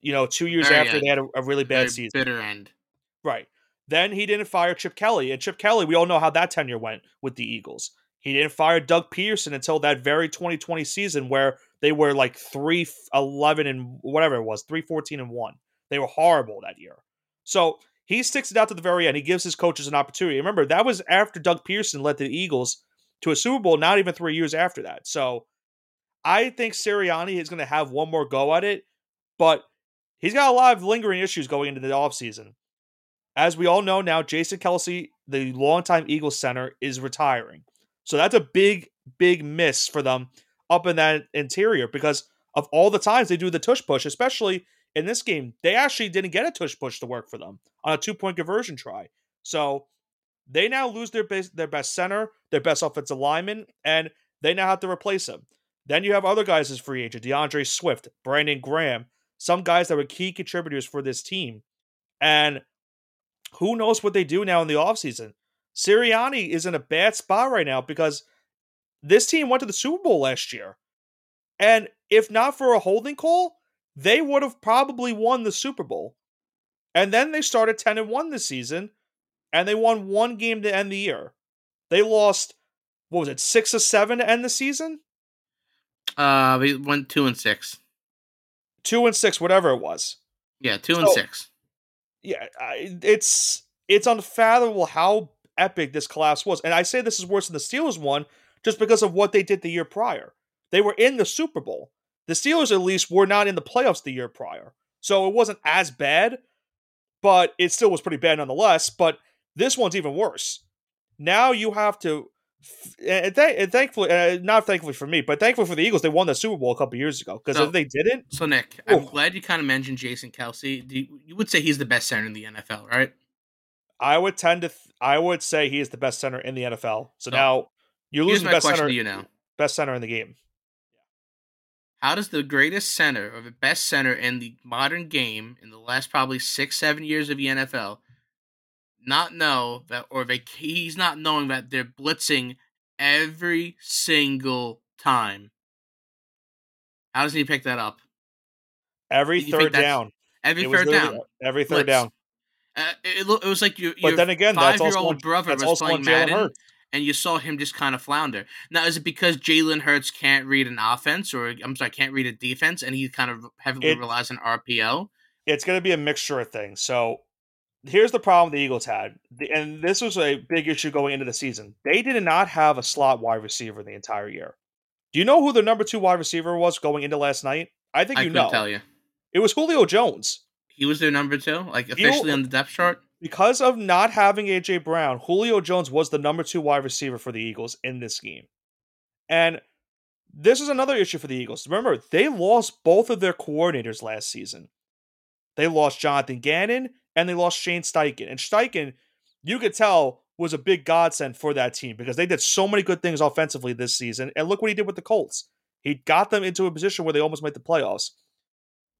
you know two years Very after they had a, a really bad Very season. Bitter end. Right. Then he didn't fire Chip Kelly. And Chip Kelly, we all know how that tenure went with the Eagles. He didn't fire Doug Pederson until that very 2020 season where they were like 3 11 and whatever it was, 3 14 and 1. They were horrible that year. So he sticks it out to the very end. He gives his coaches an opportunity. Remember, that was after Doug Pederson led the Eagles to a Super Bowl, not even three years after that. So I think Sirianni is going to have one more go at it, but he's got a lot of lingering issues going into the offseason. As we all know now, Jason Kelce, the longtime Eagles center, is retiring. So that's a big, big miss for them up in that interior because of all the times they do the tush push, especially in this game. They actually didn't get a tush push to work for them on a two point conversion try. So they now lose their best, their best center, their best offensive lineman, and they now have to replace him. Then you have other guys as free agent D'Andre Swift, Brandon Graham, some guys that were key contributors for this team. And who knows what they do now in the offseason? Sirianni is in a bad spot right now because this team went to the Super Bowl last year. And if not for a holding call, they would have probably won the Super Bowl. And then they started 10 and 1 this season, and they won one game to end the year. They lost, what was it, six or seven to end the season? Uh, we went two and six. Two and six, whatever it was. Yeah, two so, and six. Yeah, it's it's unfathomable how epic this collapse was. And I say this is worse than the Steelers one just because of what they did the year prior. They were in the Super Bowl. The Steelers, at least, were not in the playoffs the year prior. So it wasn't as bad, but it still was pretty bad nonetheless. But this one's even worse. Now you have to, and, th- and thankfully, uh, not thankfully for me, but thankfully for the Eagles, they won the Super Bowl a couple years ago. Because so, if they didn't, so Nick, I'm glad you kind of mentioned Jason Kelce. You, you would say he's the best center in the NFL, right? I would tend to. Th- I would say he is the best center in the NFL. So, so now you're losing best center. you now. Best center in the game. How does the greatest center or the best center in the modern game in the last probably six, seven years of the NFL not know that, or they, he's not knowing that they're blitzing every single time? How does he pick that up? Every third down. Every third down. Every third Blitz. down. Uh, it, it was like your, but then again, five year old brother was playing Madden, Hurts. and you saw him just kind of flounder. Now, is it because Jalen Hurts can't read an offense, or I'm sorry, can't read a defense, and he kind of heavily it, relies on RPO? It's going to be a mixture of things. So here's the problem the Eagles had, and this was a big issue going into the season. They did not have a slot wide receiver the entire year. Do you know who the number two wide receiver was going into last night? I think I you know. Tell you, it was Julio Jones. He was their number two, like officially on the depth chart. Because of not having AJ Brown, Julio Jones was the number two wide receiver for the Eagles in this game. And this is another issue for the Eagles. Remember, they lost both of their coordinators last season. They lost Jonathan Gannon and they lost Shane Steichen. And Steichen, you could tell, was a big godsend for that team because they did so many good things offensively this season. And look what he did with the Colts. He got them into a position where they almost made the playoffs.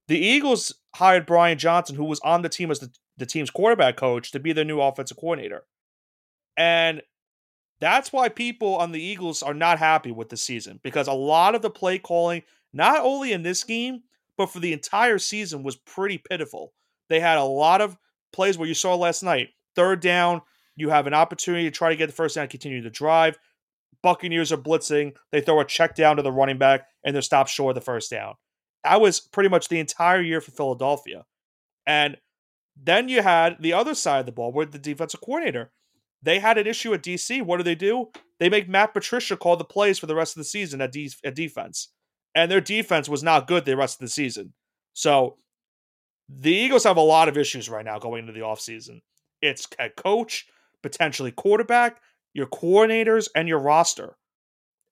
The Eagles hired Brian Johnson, who was on the team as the, the team's quarterback coach, to be their new offensive coordinator. And that's why people on the Eagles are not happy with the season because a lot of the play calling, not only in this game, but for the entire season, was pretty pitiful. They had a lot of plays where you saw last night third down, you have an opportunity to try to get the first down, continue to drive. Buccaneers are blitzing. They throw a check down to the running back and they're stopped short of the first down. That was pretty much the entire year for Philadelphia. And then you had the other side of the ball where the defensive coordinator. They had an issue at DC. What do they do? They make Matt Patricia call the plays for the rest of the season at, de- at defense. And their defense was not good the rest of the season. So the Eagles have a lot of issues right now going into the offseason. It's a coach, potentially quarterback, your coordinators, and your roster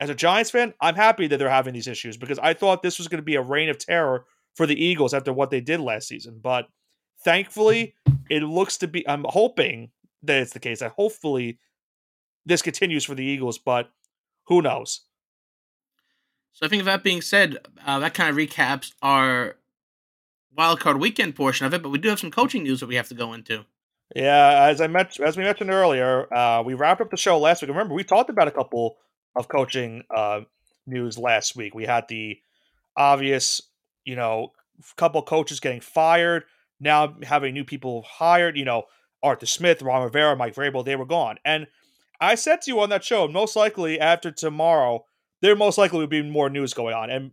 as a Giants fan, I'm happy that they're having these issues because I thought this was going to be a reign of terror for the Eagles after what they did last season. But thankfully, it looks to be. I'm hoping that it's the case. That hopefully this continues for the Eagles, but who knows? So I think that being said, uh, that kind of recaps our wildcard weekend portion of it. But we do have some coaching news that we have to go into. Yeah, as I met, as we mentioned earlier, uh, we wrapped up the show last week. Remember, we talked about a couple of coaching uh, news last week. We had the obvious, you know, couple coaches getting fired, now having new people hired. You know, Arthur Smith, Ron Rivera, Mike Vrabel, they were gone. And I said to you on that show, most likely after tomorrow, there most likely would be more news going on. And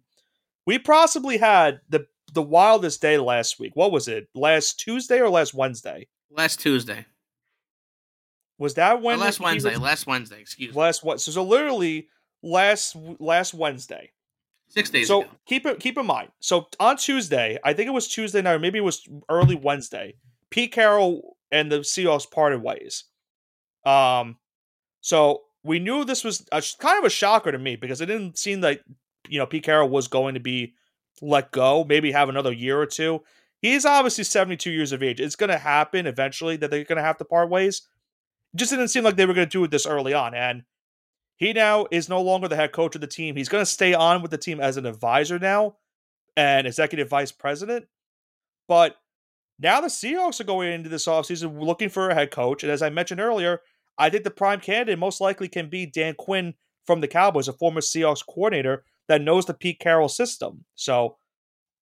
we possibly had the the wildest day last week. What was it? Last Tuesday or last Wednesday? Last Tuesday. Was that when? Or last Wednesday. Was, last Wednesday. Excuse me. Last what? So, so literally last last Wednesday. Six days. So ago. keep it keep in mind. So on Tuesday, I think it was Tuesday night, or maybe it was early Wednesday. Pete Carroll and the Seahawks parted ways. Um, so we knew this was a, kind of a shocker to me because it didn't seem like you know Pete Carroll was going to be let go, maybe have another year or two. He's obviously 72 years of age. It's going to happen eventually that they're going to have to part ways. Just didn't seem like they were going to do it this early on. And he now is no longer the head coach of the team. He's going to stay on with the team as an advisor now and executive vice president. But now the Seahawks are going into this offseason looking for a head coach. And as I mentioned earlier, I think the prime candidate most likely can be Dan Quinn from the Cowboys, a former Seahawks coordinator that knows the Pete Carroll system. So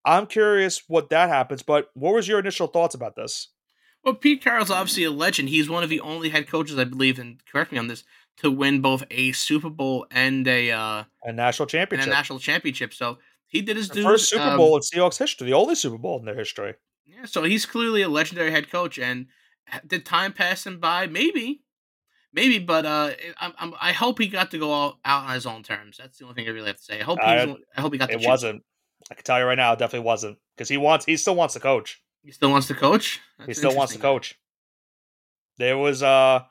I'm curious what that happens. But what was your initial thoughts about this? Well, Pete Carroll's obviously a legend. He's one of the only head coaches, I believe, and correct me on this, to win both a Super Bowl and a uh, a national championship. And a national championship. So he did his the first Super um, Bowl in Seahawks history, the only Super Bowl in their history. Yeah, so he's clearly a legendary head coach. And did time pass him by? Maybe, maybe. But uh, I, I'm, I hope he got to go out, out on his own terms. That's the only thing I really have to say. I hope I, I hope he got. It wasn't. I can tell you right now, it definitely wasn't because he wants. He still wants to coach. He still wants to coach. That's he still wants to coach. There was uh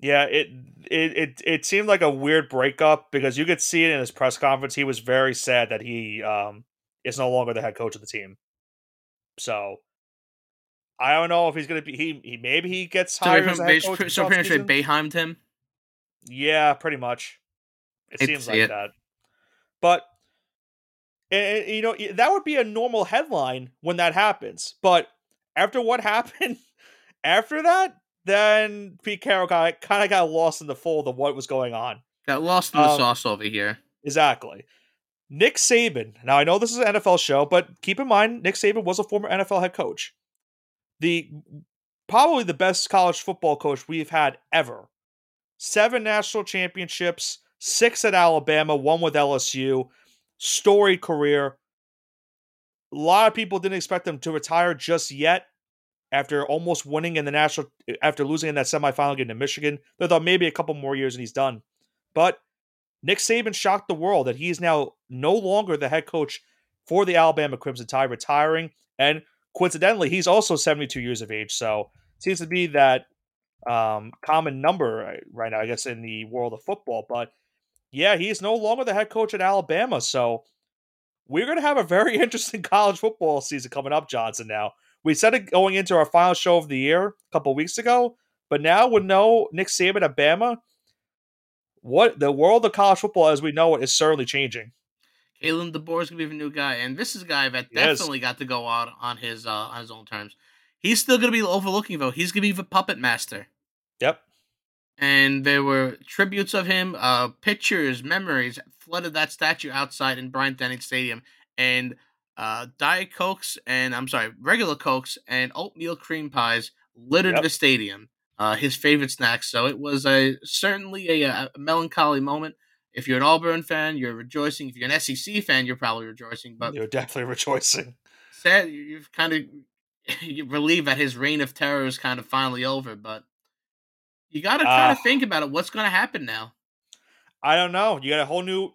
yeah, it it it it seemed like a weird breakup because you could see it in his press conference. He was very sad that he um is no longer the head coach of the team. So I don't know if he's gonna be he, he maybe he gets hired so as a head coach. So pretty much Bayheimed him. Yeah, pretty much. It seems like it. that. But and, you know that would be a normal headline when that happens. But after what happened after that, then Pete Carroll kind of, kind of got lost in the fold of what was going on. Got lost in the um, sauce over here. Exactly. Nick Saban. Now I know this is an NFL show, but keep in mind Nick Saban was a former NFL head coach. The probably the best college football coach we've had ever. Seven national championships, six at Alabama, one with LSU. Storied career. A lot of people didn't expect him to retire just yet after almost winning in the national after losing in that semifinal game to Michigan. They thought maybe a couple more years and he's done. But Nick Saban shocked the world that he is now no longer the head coach for the Alabama Crimson Tide, retiring. And coincidentally, he's also 72 years of age. So seems to be that um, common number right now, I guess, in the world of football. But yeah, he's no longer the head coach at Alabama. So we're going to have a very interesting college football season coming up, Johnson, now we said it going into our final show of the year a couple weeks ago, but now with no Nick Saban at Bama, what the world of college football as we know it is certainly changing. Kalen DeBoer is gonna be a new guy, and this is a guy that he definitely got to go out on his uh, on his own terms. He's still gonna be overlooking though. He's gonna be the puppet master. Yep. And there were tributes of him, uh, pictures, memories flooded that statue outside in Bryant Denny Stadium, and uh, Diet Cokes and I'm sorry, regular Cokes and oatmeal cream pies littered yep. the stadium. Uh, his favorite snacks. So it was a certainly a, a, melancholy moment. If you're an Auburn fan, you're rejoicing. If you're an SEC fan, you're probably rejoicing. But you're definitely rejoicing. Sad, you've kind of you relieved that his reign of terror is kind of finally over. But you got to kind uh, of think about it. What's going to happen now? I don't know. You got a whole new.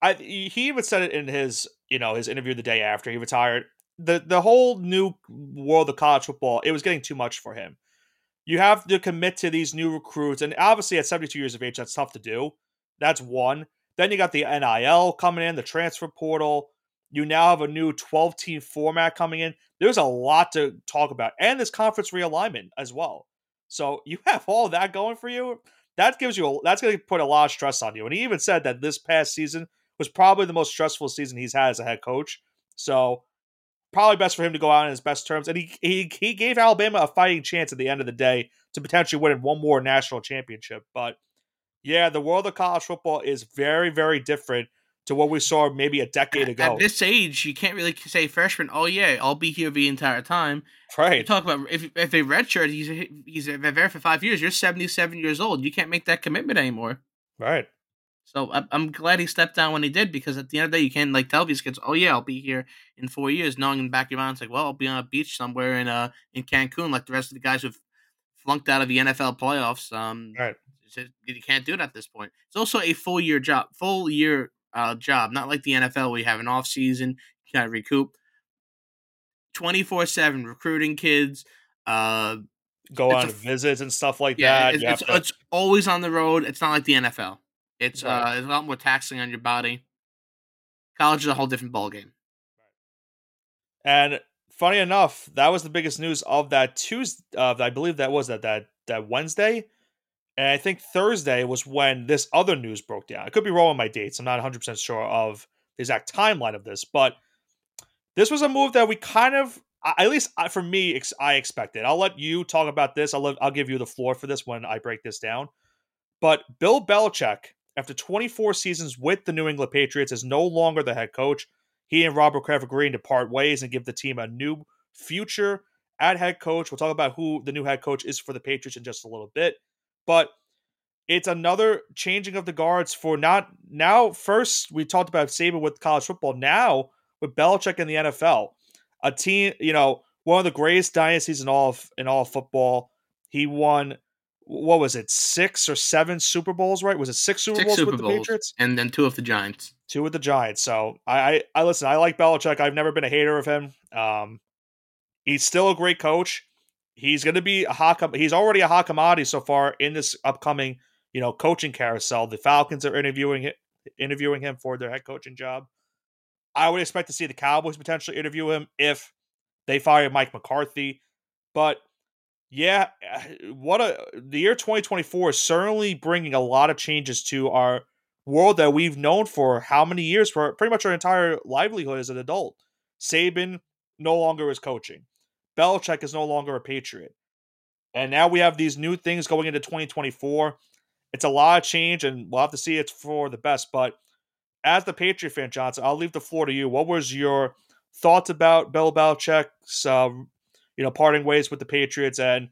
I he even said it in his you know his interview the day after he retired. The the whole new world of college football it was getting too much for him. You have to commit to these new recruits, and obviously at 72 years of age, that's tough to do. That's one. Then you got the NIL coming in, the transfer portal. You now have a new 12 team format coming in. There's a lot to talk about, and this conference realignment as well. So you have all that going for you. That gives you a, that's going to put a lot of stress on you. And he even said that this past season was probably the most stressful season he's had as a head coach. So probably best for him to go out on his best terms. And he he he gave Alabama a fighting chance at the end of the day to potentially win one more national championship. But yeah, the world of college football is very, very different to what we saw maybe a decade ago. At this age, you can't really say freshman. Oh yeah, I'll be here the entire time. right. You talk about if if a redshirt, he's he's there for five years. You're 77 years old. You can't make that commitment anymore. Right. So I'm, I'm glad he stepped down when he did because at the end of the day, you can't like tell these kids, oh yeah, I'll be here in four years, knowing in the back of your mind, it's like, well, I'll be on a beach somewhere in uh in Cancun, like the rest of the guys who've flunked out of the NFL playoffs. Um, Right. You can't do it at this point. It's also a full year job, full year uh job, not like the NFL where you have an off season, you kind of recoup. Twenty four seven recruiting kids. Uh, Go on a visits and stuff like yeah, that. it's, it's, to- it's always on the road. It's not like the NFL. It's Right. uh, it's a lot more taxing on your body. College is a whole different ballgame. And funny enough, that was the biggest news of that Tuesday. Uh, I believe that was that that that Wednesday, and I think Thursday was when this other news broke down. I could be wrong on my dates. I'm not 100 percent sure of the exact timeline of this, but this was a move that we kind of, at least uh, for me, I expected. I'll let you talk about this. I'll let, I'll give you the floor for this when I break this down. But Bill Belichick, after 24 seasons with the New England Patriots, is no longer the head coach he and Robert Kraft agreeing to part ways and give the team a new future at head coach. We'll talk about who the new head coach is for the Patriots in just a little bit. But it's another changing of the guards for not now. First, we talked about Saban with college football. Now with Belichick in the NFL, a team, you know, one of the greatest dynasties in all of, in all of football. He won what was it, six or seven Super Bowls? Right? Was it six Super Six Bowls Super with the Patriots? and then two of the Giants. two with the Giants. So I, I, I listen. I like Belichick. I've never been a hater of him. Um, he's still a great coach. He's going to be a hot. He's already a hot commodity so far in this upcoming, you know, coaching carousel. The Falcons are interviewing interviewing him for their head coaching job. I would expect to see the Cowboys potentially interview him if they fire Mike McCarthy. But yeah, what a the year 2024 is certainly bringing a lot of changes to our world that we've known for how many years for pretty much our entire livelihood as an adult. Saban no longer is coaching. Belichick is no longer a Patriot. And now we have these new things going into 2024. It's a lot of change, and we'll have to see it's for the best. But as the Patriot fan, Johnson, I'll leave the floor to you. What was your thoughts about Bill Belichick's, uh, you know, parting ways with the Patriots, and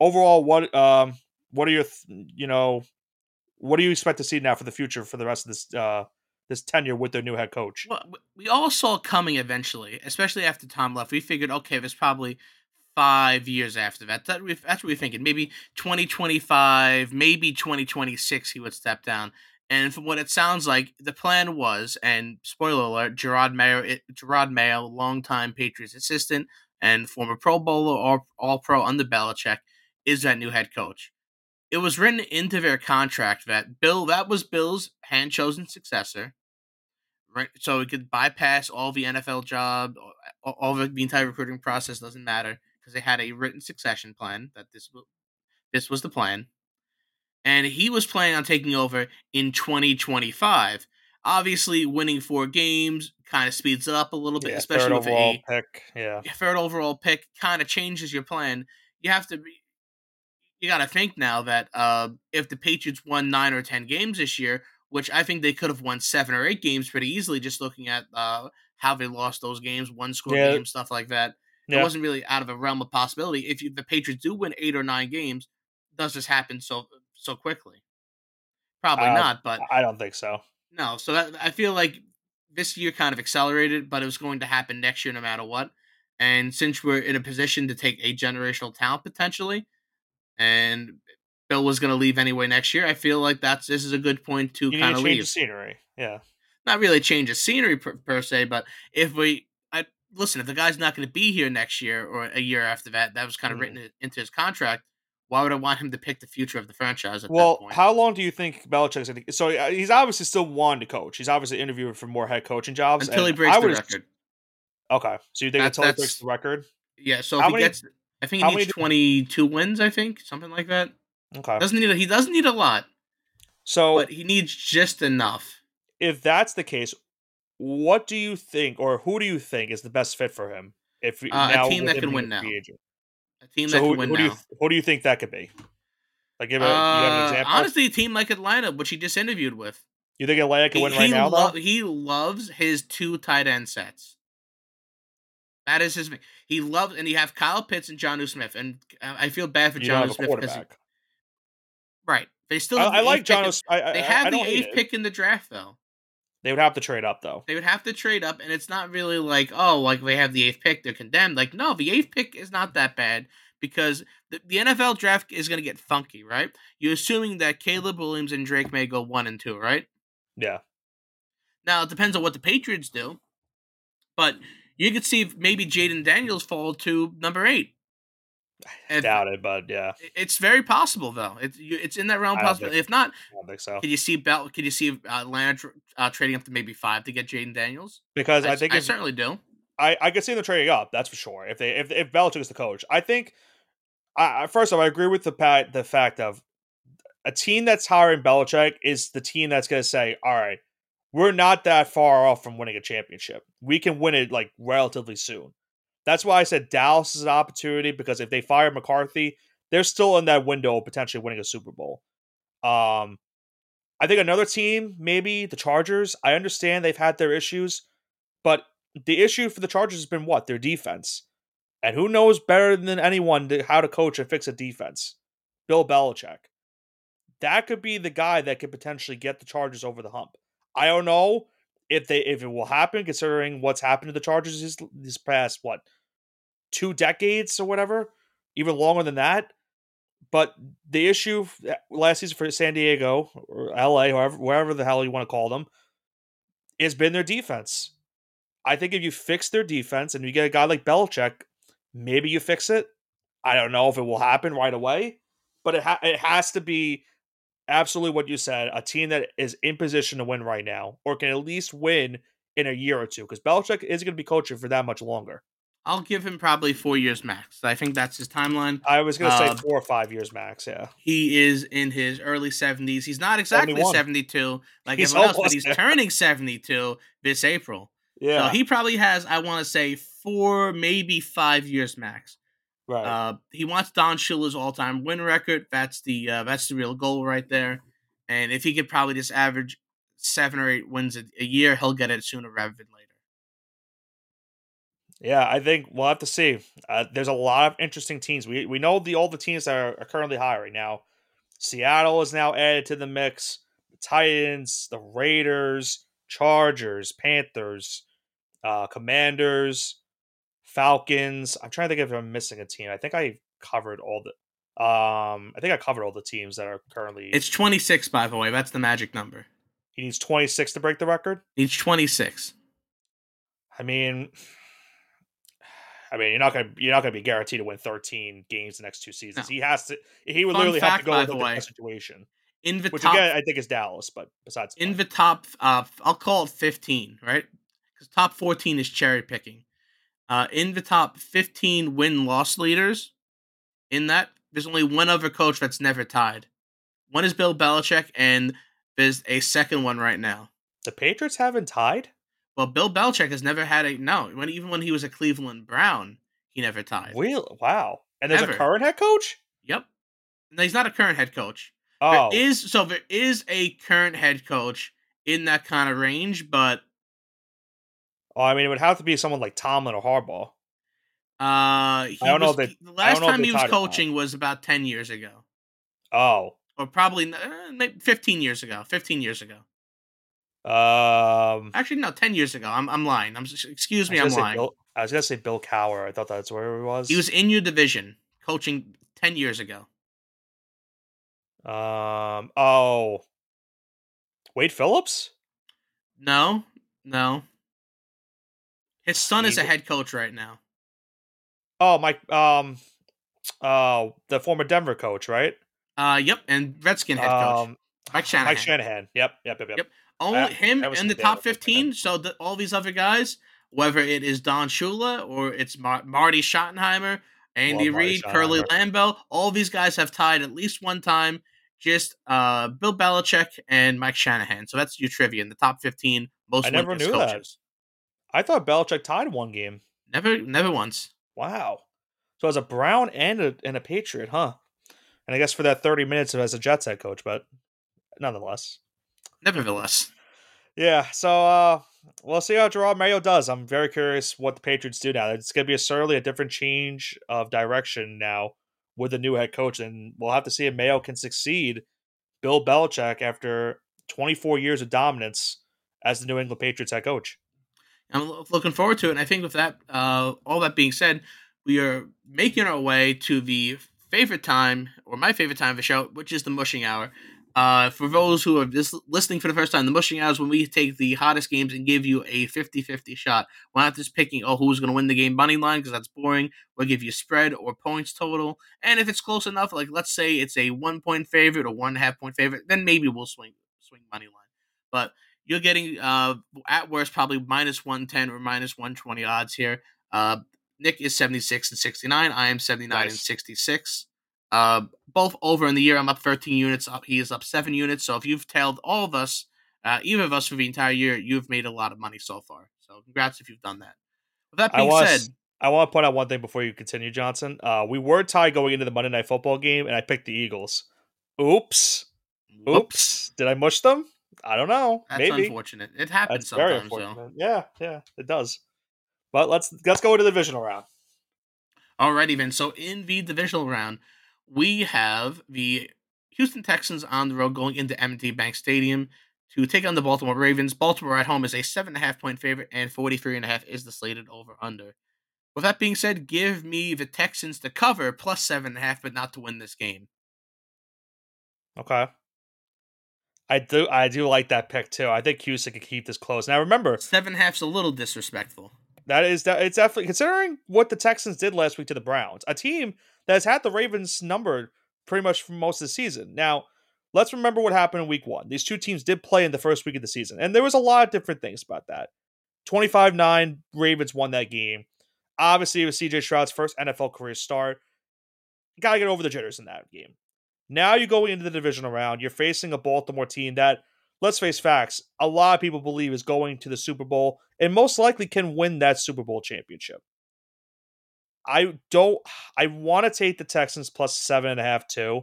overall, what um, what are your, you know, what do you expect to see now for the future for the rest of this uh, this tenure with their new head coach? Well, we all saw coming eventually, especially after Tom left. We figured, okay, there's probably five years after that. that we, that's what we are thinking. Maybe 2025, maybe 2026, he would step down. And from what it sounds like, the plan was, and spoiler alert, Jerod Mayo, Jerod Mayo, longtime Patriots assistant and former Pro Bowler, all, all Pro under Belichick, is that new head coach. It was written into their contract that Bill, that was Bill's hand chosen successor right? So it could bypass all the NFL job, all, all the, the entire recruiting process doesn't matter because they had a written succession plan that this this was the plan, and he was planning on taking over in 2025. Obviously, winning four games kind of speeds it up a little bit, Yeah, especially third with overall a pick. Yeah, third overall pick. Kind of changes your plan. You have to be. You got to think now that uh, if the Patriots won nine or ten games this year, which I think they could have won seven or eight games pretty easily, just looking at uh, how they lost those games, one score Yeah. games, stuff like that. It wasn't really out of a realm of possibility. If you, the Patriots do win eight or nine games, does this happen so so quickly? Probably Uh, not, but I don't think so. no. So that, I feel like this year kind of accelerated, but it was going to happen next year no matter what. And since we're in a position to take a generational talent potentially, and Bill was going to leave anyway next year, I feel like that's this is a good point to kind of change leave the scenery. Yeah, not really change the scenery per, per se, but if we, I listen, if the guy's not going to be here next year or a year after that, that was kind of Mhm. written into his contract. Why would I want him to pick the future of the franchise at that Well, how long do you think Belichick's going to? So uh, he's obviously still wanting to coach. He's obviously interviewing for more head coaching jobs Until he breaks I the record. Okay, so you think That- until he breaks the record? Yeah, so How if he many- gets, I think he many needs twenty-two wins. I think something like that. Okay, Doesn't need. A, he doesn't need a lot, so but he needs just enough. if that's the case, what do you think, or who do you think is the best fit for him? If Uh, a team that can win now. agent? A team So that who, can win who do you now. who do you think that could be? Like, give a, you have an Uh, example. honestly, a team like Atlanta, which he just interviewed with. You think Atlanta can He, win right now? lo- though? he loves his two tight end sets. That is his. He loves, and you have Kyle Pitts and Jonnu Smith, and uh, I feel bad for You Jonnu Smith because right, they still. I, the I like John. in- Os- I, I, They have the eighth pick in the draft, though. They would have to trade up though. They would have to trade up, and it's not really like, oh, like they have the eighth pick, they're condemned. Like, no, the eighth pick is not that bad because the, the NFL draft is going to get funky, right? You're assuming that Caleb Williams and Drake Maye go one and two, right? Yeah. Now it depends on what the Patriots do, but you could see maybe Jayden Daniels fall to number eight. If- Doubt it, but yeah, It's very possible, though. It's it's in that realm I possible. If not, I don't think so. Can you see Bell? Could you see uh, Atlanta uh, trading up to maybe five to get Jayden Daniels? Because I, think I if, certainly do. I, I could see them trading up. That's for sure. If they if if Belichick is the coach, I think. I, I first off, I agree with the pat the fact of a team that's hiring Belichick is the team that's going to say, "All right, we're not that far off from winning a championship. We can win it like relatively soon." That's why I said Dallas is an opportunity because if they fire McCarthy, they're still in that window of potentially winning a Super Bowl. Um, I think another team, maybe the Chargers. I understand they've had their issues, but the issue for the Chargers has been what? Their defense. And who knows better than anyone how to coach and fix a defense? Bill Belichick. That could be the guy that could potentially get the Chargers over the hump. I don't know if they if it will happen, considering what's happened to the Chargers this, these past what two decades or whatever, even longer than that. But the issue eh, last season for San Diego or LA, wherever wherever the hell you want to call them, has been their defense. I think if you fix their defense and you get a guy like Belichick, maybe you fix it. I don't know if it will happen right away, but it ha- it has to be absolutely what you said a team that is in position to win right now or can at least win in a year or two because Belichick isn't going to be coaching for that much longer. I'll give him probably four years max. I think that's his timeline. I was going to say Um, four or five years max. Yeah. He is in his early 70s. He's not exactly 71. 72 like He's everyone else, but he's there. turning 72 this April. Yeah. So he probably has, I want to say, four, maybe five years max. Right. Uh, he wants Don Shula's all-time win record. That's the uh, that's the real goal right there. And if he could probably just average seven or eight wins a, a year, he'll get it sooner rather than later. Yeah, I think we'll have to see. Uh, there's a lot of interesting teams. We we know the all the teams that are, are currently hiring now. Seattle is now added to the mix. The Titans, the Raiders, Chargers, Panthers, uh, Commanders, Falcons. I'm trying to think if I'm missing a team. I think I covered all the. Um, I think I covered all the teams that are currently. It's 26, by the way. That's the magic number. he needs 26 to break the record. Needs 26. I mean, I mean, you're not gonna you're not gonna be guaranteed to win 13 games the next two seasons. No. He has to. He would Fun literally have to go with the way, situation, In the which top again I think is Dallas. But besides, in point. the top uh i'll call it 15 right because top 14 is cherry picking uh in the top 15 win loss leaders in that there's only one other coach that's never tied one is bill belichick and there's a second one right now the Patriots haven't tied. well bill belichick has never had a no when even when he was a cleveland brown he never tied Real wow. And there's Never. a current head coach. yep no, he's not a current head coach Oh, There is so there is a current head coach in that kind of range, but oh, I mean, it would have to be someone like Tomlin or Harbaugh. Uh, I don't know was, if they- the last know time he was tied or not. coaching was about ten years ago, Oh, or probably uh, maybe fifteen years ago. Fifteen years ago. um, Actually, no, ten years ago. I'm I'm lying. I'm excuse me, I'm lying. Bill, I was gonna say Bill Cowher. I thought that's where he was. He was in your division coaching ten years ago. Um. Oh. Wade Phillips. No, no. His son is a head coach right now. Oh, Mike. Um. Uh, the former Denver coach, right? Uh, yep, and Redskin head coach Um, Mike Shanahan. Mike Shanahan. Yep. Yep. Yep. Yep. Yep. Only I- him in the top of it, but fifteen. So the, all these other guys, whether it is Don Shula or it's Mar- Marty Schottenheimer, Andy Marty Reid, Curly. Lambeau, all these guys have tied at least one time. Just uh, Bill Belichick and Mike Shanahan. So that's your trivia in the top fifteen most I never knew coaches. I thought Belichick tied one game. Never, never once. Wow. So as a Brown and a and a Patriot, huh? And I guess for that thirty minutes as a Jets head coach, but nonetheless. Nevertheless. Yeah, so uh we'll see how Jerod Mayo does. I'm very curious what the Patriots do now. It's gonna be a certainly a different change of direction now with the new head coach, and we'll have to see if Mayo can succeed Bill Belichick after 24 years of dominance as the New England Patriots head coach. I'm looking forward to it. And I think with that, uh, all that being said, we are making our way to the favorite time, or my favorite time of the show, which is the mushing hour. Uh, for those who are just listening for the first time, the mushing hour is when we take the hottest games and give you a 50 50 shot. We're not just picking, oh, who's going to win the game money line because that's boring. We'll give you spread or points total. And if it's close enough, like let's say it's a one point favorite or one and a half point favorite, then maybe we'll swing swing money line. But you're getting, uh, at worst, probably minus 110 or minus 120 odds here. Uh, Nick is 76 and 69. I am 79 nice. and 66. Uh, both over in the year. I'm up 13 units. Up, he is up seven units. So if you've tailed all of us, uh, either of us for the entire year, you've made a lot of money so far. So congrats if you've done that. With that being I said, I want to point out one thing before you continue, Johnson. Uh, we were tied going into the Monday Night Football game, and I picked the Eagles. Oops. Oops. Did I mush them? I don't know. That's Maybe. unfortunate. It happens That's sometimes, though. Yeah, yeah, it does. But let's let's go into the divisional round. Alrighty, then. So in the divisional round, we have the Houston Texans on the road going into M&T Bank Stadium to take on the Baltimore Ravens. Baltimore at home is a seven and a half point favorite, and 43 and a half is the slated over under. With that being said, give me the Texans to cover plus seven and a half, but not to win this game. Okay. I do I do like that pick too. I think Houston could keep this close. Now remember, seven half's a little disrespectful. That is that it's definitely considering what the Texans did last week to the Browns, a team that has had the Ravens numbered pretty much for most of the season. Now, let's remember what happened in week one. These two teams did play in the first week of the season, and there was a lot of different things about that. 25 9, Ravens won that game. Obviously, it was CJ Stroud's first NFL career start. Got to get over the jitters in that game. Now you're going into the divisional round. You're facing a Baltimore team that, let's face facts, a lot of people believe is going to the Super Bowl and most likely can win that Super Bowl championship. I don't. I want to take the Texans plus seven and a half too,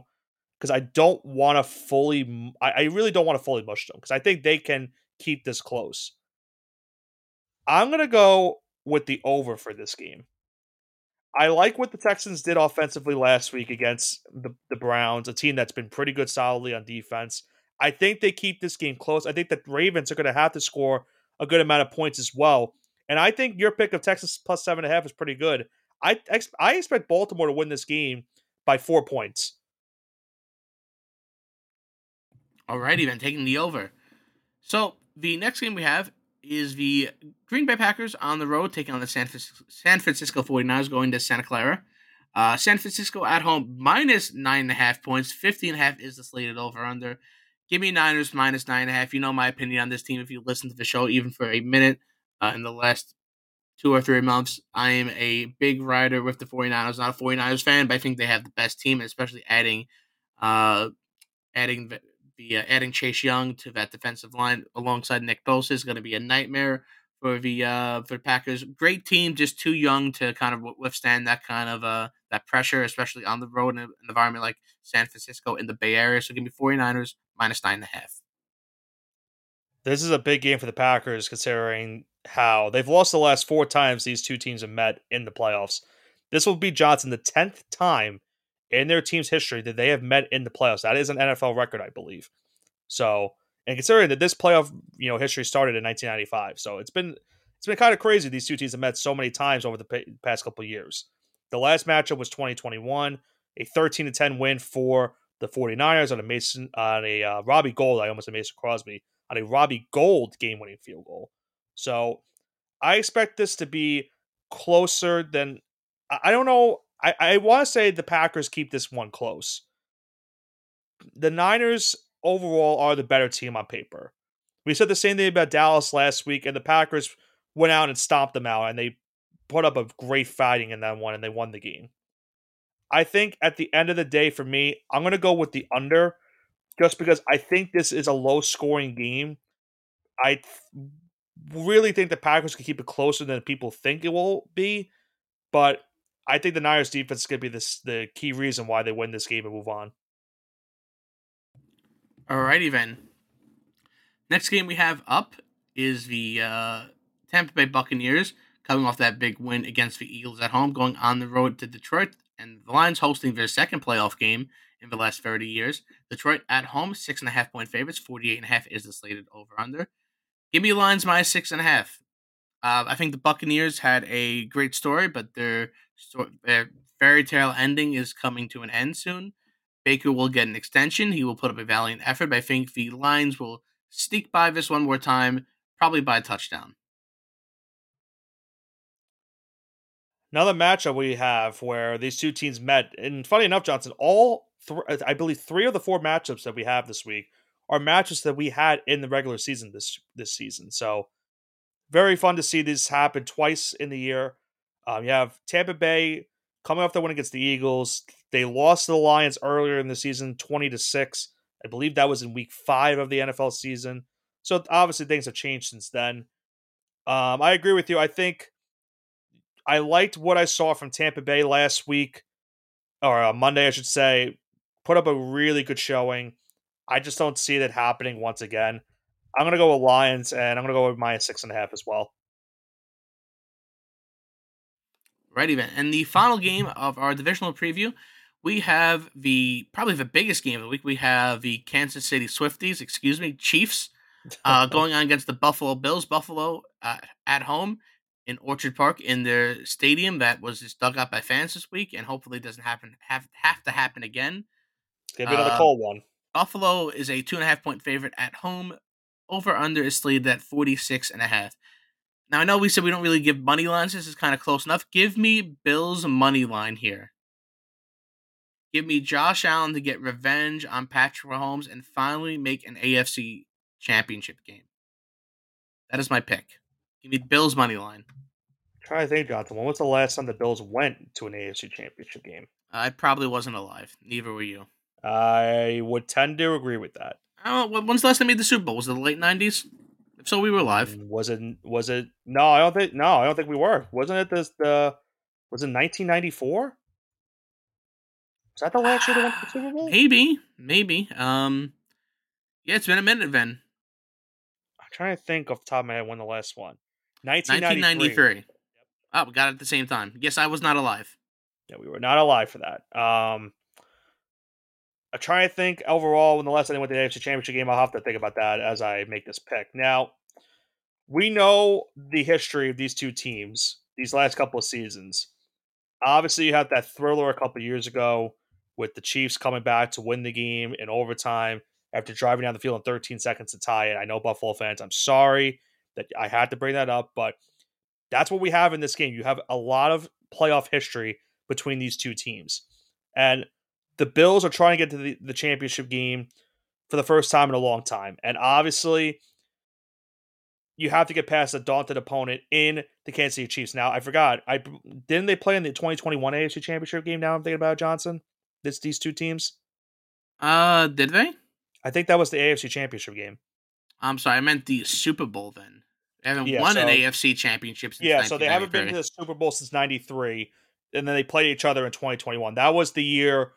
because I don't want to fully. I, I really don't want to fully mush them because I think they can keep this close. I'm gonna go with the over for this game. I like what the Texans did offensively last week against the, the Browns, a team that's been pretty good solidly on defense. I think they keep this game close. I think the Ravens are going to have to score a good amount of points as well. And I think your pick of Texas plus seven and a half is pretty good. I I expect Baltimore to win this game by four points. Alrighty then, taking the over. So the next game we have is the Green Bay Packers on the road taking on the San Francisco, San Francisco 49ers going to Santa Clara. Uh, San Francisco at home minus nine and a half points. 15 and a half is the slated over under. Give me Niners minus nine and a half. You know my opinion on this team if you listen to the show even for a minute uh, in the last two or three months. I am a big rider with the 49ers. Not a 49ers fan, but I think they have the best team, especially adding uh, adding the uh, adding Chase Young to that defensive line alongside Nick Bosa is going to be a nightmare for the uh, for the Packers. Great team, just too young to kind of withstand that kind of uh that pressure, especially on the road in an environment like San Francisco in the Bay Area. So give me 49ers minus nine and a half. This is a big game for the Packers, considering how they've lost the last four times these two teams have met in the playoffs. This will be Johnson the tenth time in their team's history that they have met in the playoffs. That is an NFL record, I believe. So, and considering that this playoff, you know, history started in 1995, so it's been it's been kind of crazy. These two teams have met so many times over the past couple years. The last matchup was 2021, a 13 to 10 win for the 49ers on a Mason on a uh, Robbie Gould, I almost said Mason Crosby on a Robbie Gould game-winning field goal. So I expect this to be closer than I don't know I, I want to say the Packers keep this one close. The Niners overall are the better team on paper. We said the same thing about Dallas last week, and the Packers went out and stomped them out, and they put up a great fighting in that one, and they won the game. I think at the end of the day, for me, I'm going to go with the under, just because I think this is a low scoring game. I th- really think the Packers can keep it closer than people think it will be, but I think the Niners defense is going to be this the key reason why they win this game and move on. Alrighty then. Next game we have up is the uh, Tampa Bay Buccaneers coming off that big win against the Eagles at home, going on the road to Detroit, and the Lions hosting their second playoff game in the last 30 years. Detroit at home, six and a half point favorites, 48 and a half is the slated over under. Give me Lions minus six and a half. Uh, I think the Buccaneers had a great story, but their, their fairy tale ending is coming to an end soon. Baker will get an extension. He will put up a valiant effort, but I think the Lions will sneak by this one more time, probably by a touchdown. Another matchup we have where these two teams met, and funny enough, Johnson, all th- uh, I believe three of the four matchups that we have this week are matches that we had in the regular season this this season. So very fun to see this happen twice in the year. Um, you have Tampa Bay coming off the win against the Eagles. They lost to the Lions earlier in the season, twenty to six. I believe that was in week five of the NFL season. So obviously things have changed since then. Um, I agree with you. I think I liked what I saw from Tampa Bay last week, or uh, Monday, I should say. Put up a really good showing. I just don't see that happening once again. I'm going to go with Lions, and I'm going to go with minus six and a half as well. Righty then. And the final game of our divisional preview, we have the probably the biggest game of the week. We have the Kansas City Swifties, excuse me, Chiefs, uh, going on against the Buffalo Bills. Buffalo uh, at home in Orchard Park in their stadium that was just dug up by fans this week, and hopefully doesn't happen have have to happen again. It's gonna be another uh, cold one. Buffalo is a two and a half point favorite at home. Over under is slated at 46 and a half. Now I know we said we don't really give money lines. This is kind of close enough. Give me Bills money line here. Give me Josh Allen to get revenge on Patrick Mahomes and finally make an AFC championship game. That is my pick. Give me Bills money line. Try to think, Jonathan. When was the last time the Bills went to an AFC championship game? I probably wasn't alive. Neither were you. I would tend to agree with that. Oh, when's the last time they made the Super Bowl? Was it the late nineties? So, we were live. Was it? Was it? No, I don't think. No, I don't think we were. Wasn't it this? The was it 1994? Was that the last year they went to the Super Bowl? Maybe, maybe. Um, yeah, it's been a minute then. I'm trying to think off the top of my head when the last one. 1993. Oh, we got it at the same time. Yes, I was not alive. Yeah, we were not alive for that. Um, I'm trying to think overall when the last time they went to the AFC Championship game. I'll have to think about that as I make this pick. Now, we know the history of these two teams these last couple of seasons. Obviously, you had that thriller a couple years ago with the Chiefs coming back to win the game in overtime after driving down the field in 13 seconds to tie it. I know Buffalo fans. I'm sorry that I had to bring that up, but that's what we have in this game. You have a lot of playoff history between these two teams. And the Bills are trying to get to the, the championship game for the first time in a long time. And obviously, you have to get past a daunted opponent in the Kansas City Chiefs. Now, I forgot. I didn't they play in the 2021 AFC Championship game now I'm thinking about Johnson? This these two teams? Uh, did they? I think that was the AFC Championship game. I'm sorry, I meant the Super Bowl then. They haven't yeah, won so, an AFC championship Yeah, so they haven't been to the Super Bowl since 93 and then they played each other in 2021. That was the year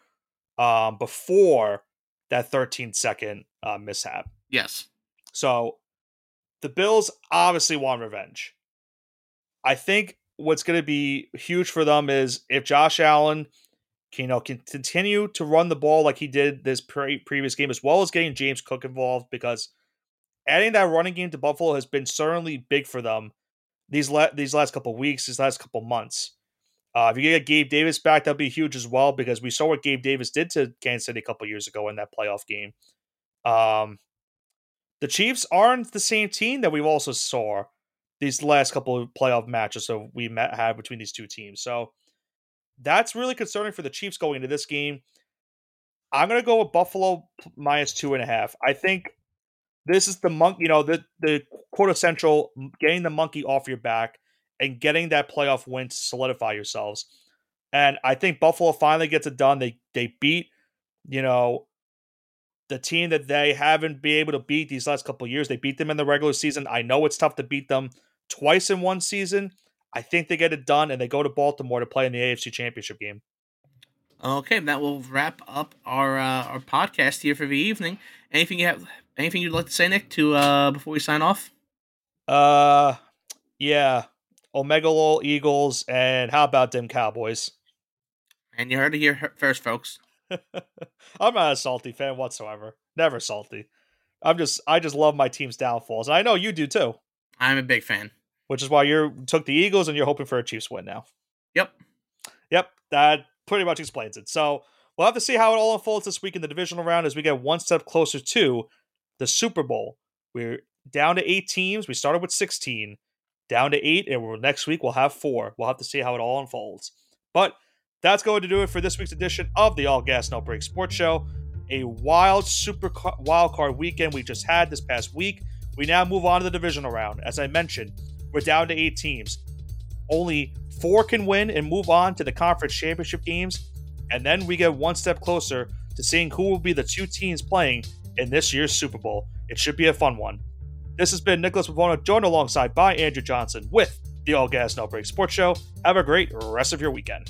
um, before that 13 second uh, mishap. Yes. So the Bills obviously want revenge. I think what's going to be huge for them is if Josh Allen can, you know, can continue to run the ball like he did this pre- previous game, as well as getting James Cook involved, because adding that running game to Buffalo has been certainly big for them these la- these last couple weeks, these last couple months. Uh, if you get Gabe Davis back, that'll be huge as well because we saw what Gabe Davis did to Kansas City a couple years ago in that playoff game. Um, the Chiefs aren't the same team that we've also saw these last couple of playoff matches so we met, have between these two teams. So that's really concerning for the Chiefs going into this game. I'm going to go with Buffalo minus two and a half. I think this is the monk, you know, the the quote essential getting the monkey off your back and getting that playoff win to solidify yourselves. And I think Buffalo finally gets it done. They they beat, you know, the team that they haven't been able to beat these last couple years. They beat them in the regular season. I know it's tough to beat them twice in one season. I think they get it done and they go to Baltimore to play in the AFC Championship game. Okay, that will wrap up our uh, our podcast here for the evening. Anything you have anything you'd like to say, Nick, to uh before we sign off? Uh, yeah, Omega Lol Eagles, and how about them Cowboys? And you heard it here first, folks. I'm not a salty fan whatsoever. Never salty. I'm just I just love my team's downfalls. And I know you do too. I'm a big fan. Which is why you took the Eagles and you're hoping for a Chiefs win now. Yep. Yep. That pretty much explains it. So we'll have to see how it all unfolds this week in the divisional round as we get one step closer to the Super Bowl. We're down to eight teams. We started with 16, down to eight, and we're, next week we'll have four. We'll have to see how it all unfolds. But that's going to do it for this week's edition of the All Gas No Break Sports Show. A wild super wild card weekend we just had this past week. We now move on to the divisional round. As I mentioned, we're down to eight teams. Only four can win and move on to the conference championship games, and then we get one step closer to seeing who will be the two teams playing in this year's Super Bowl. It should be a fun one. This has been Nicholas Pavona, joined alongside by Andrew Johnson with the All Gas No Break Sports Show. Have a great rest of your weekend.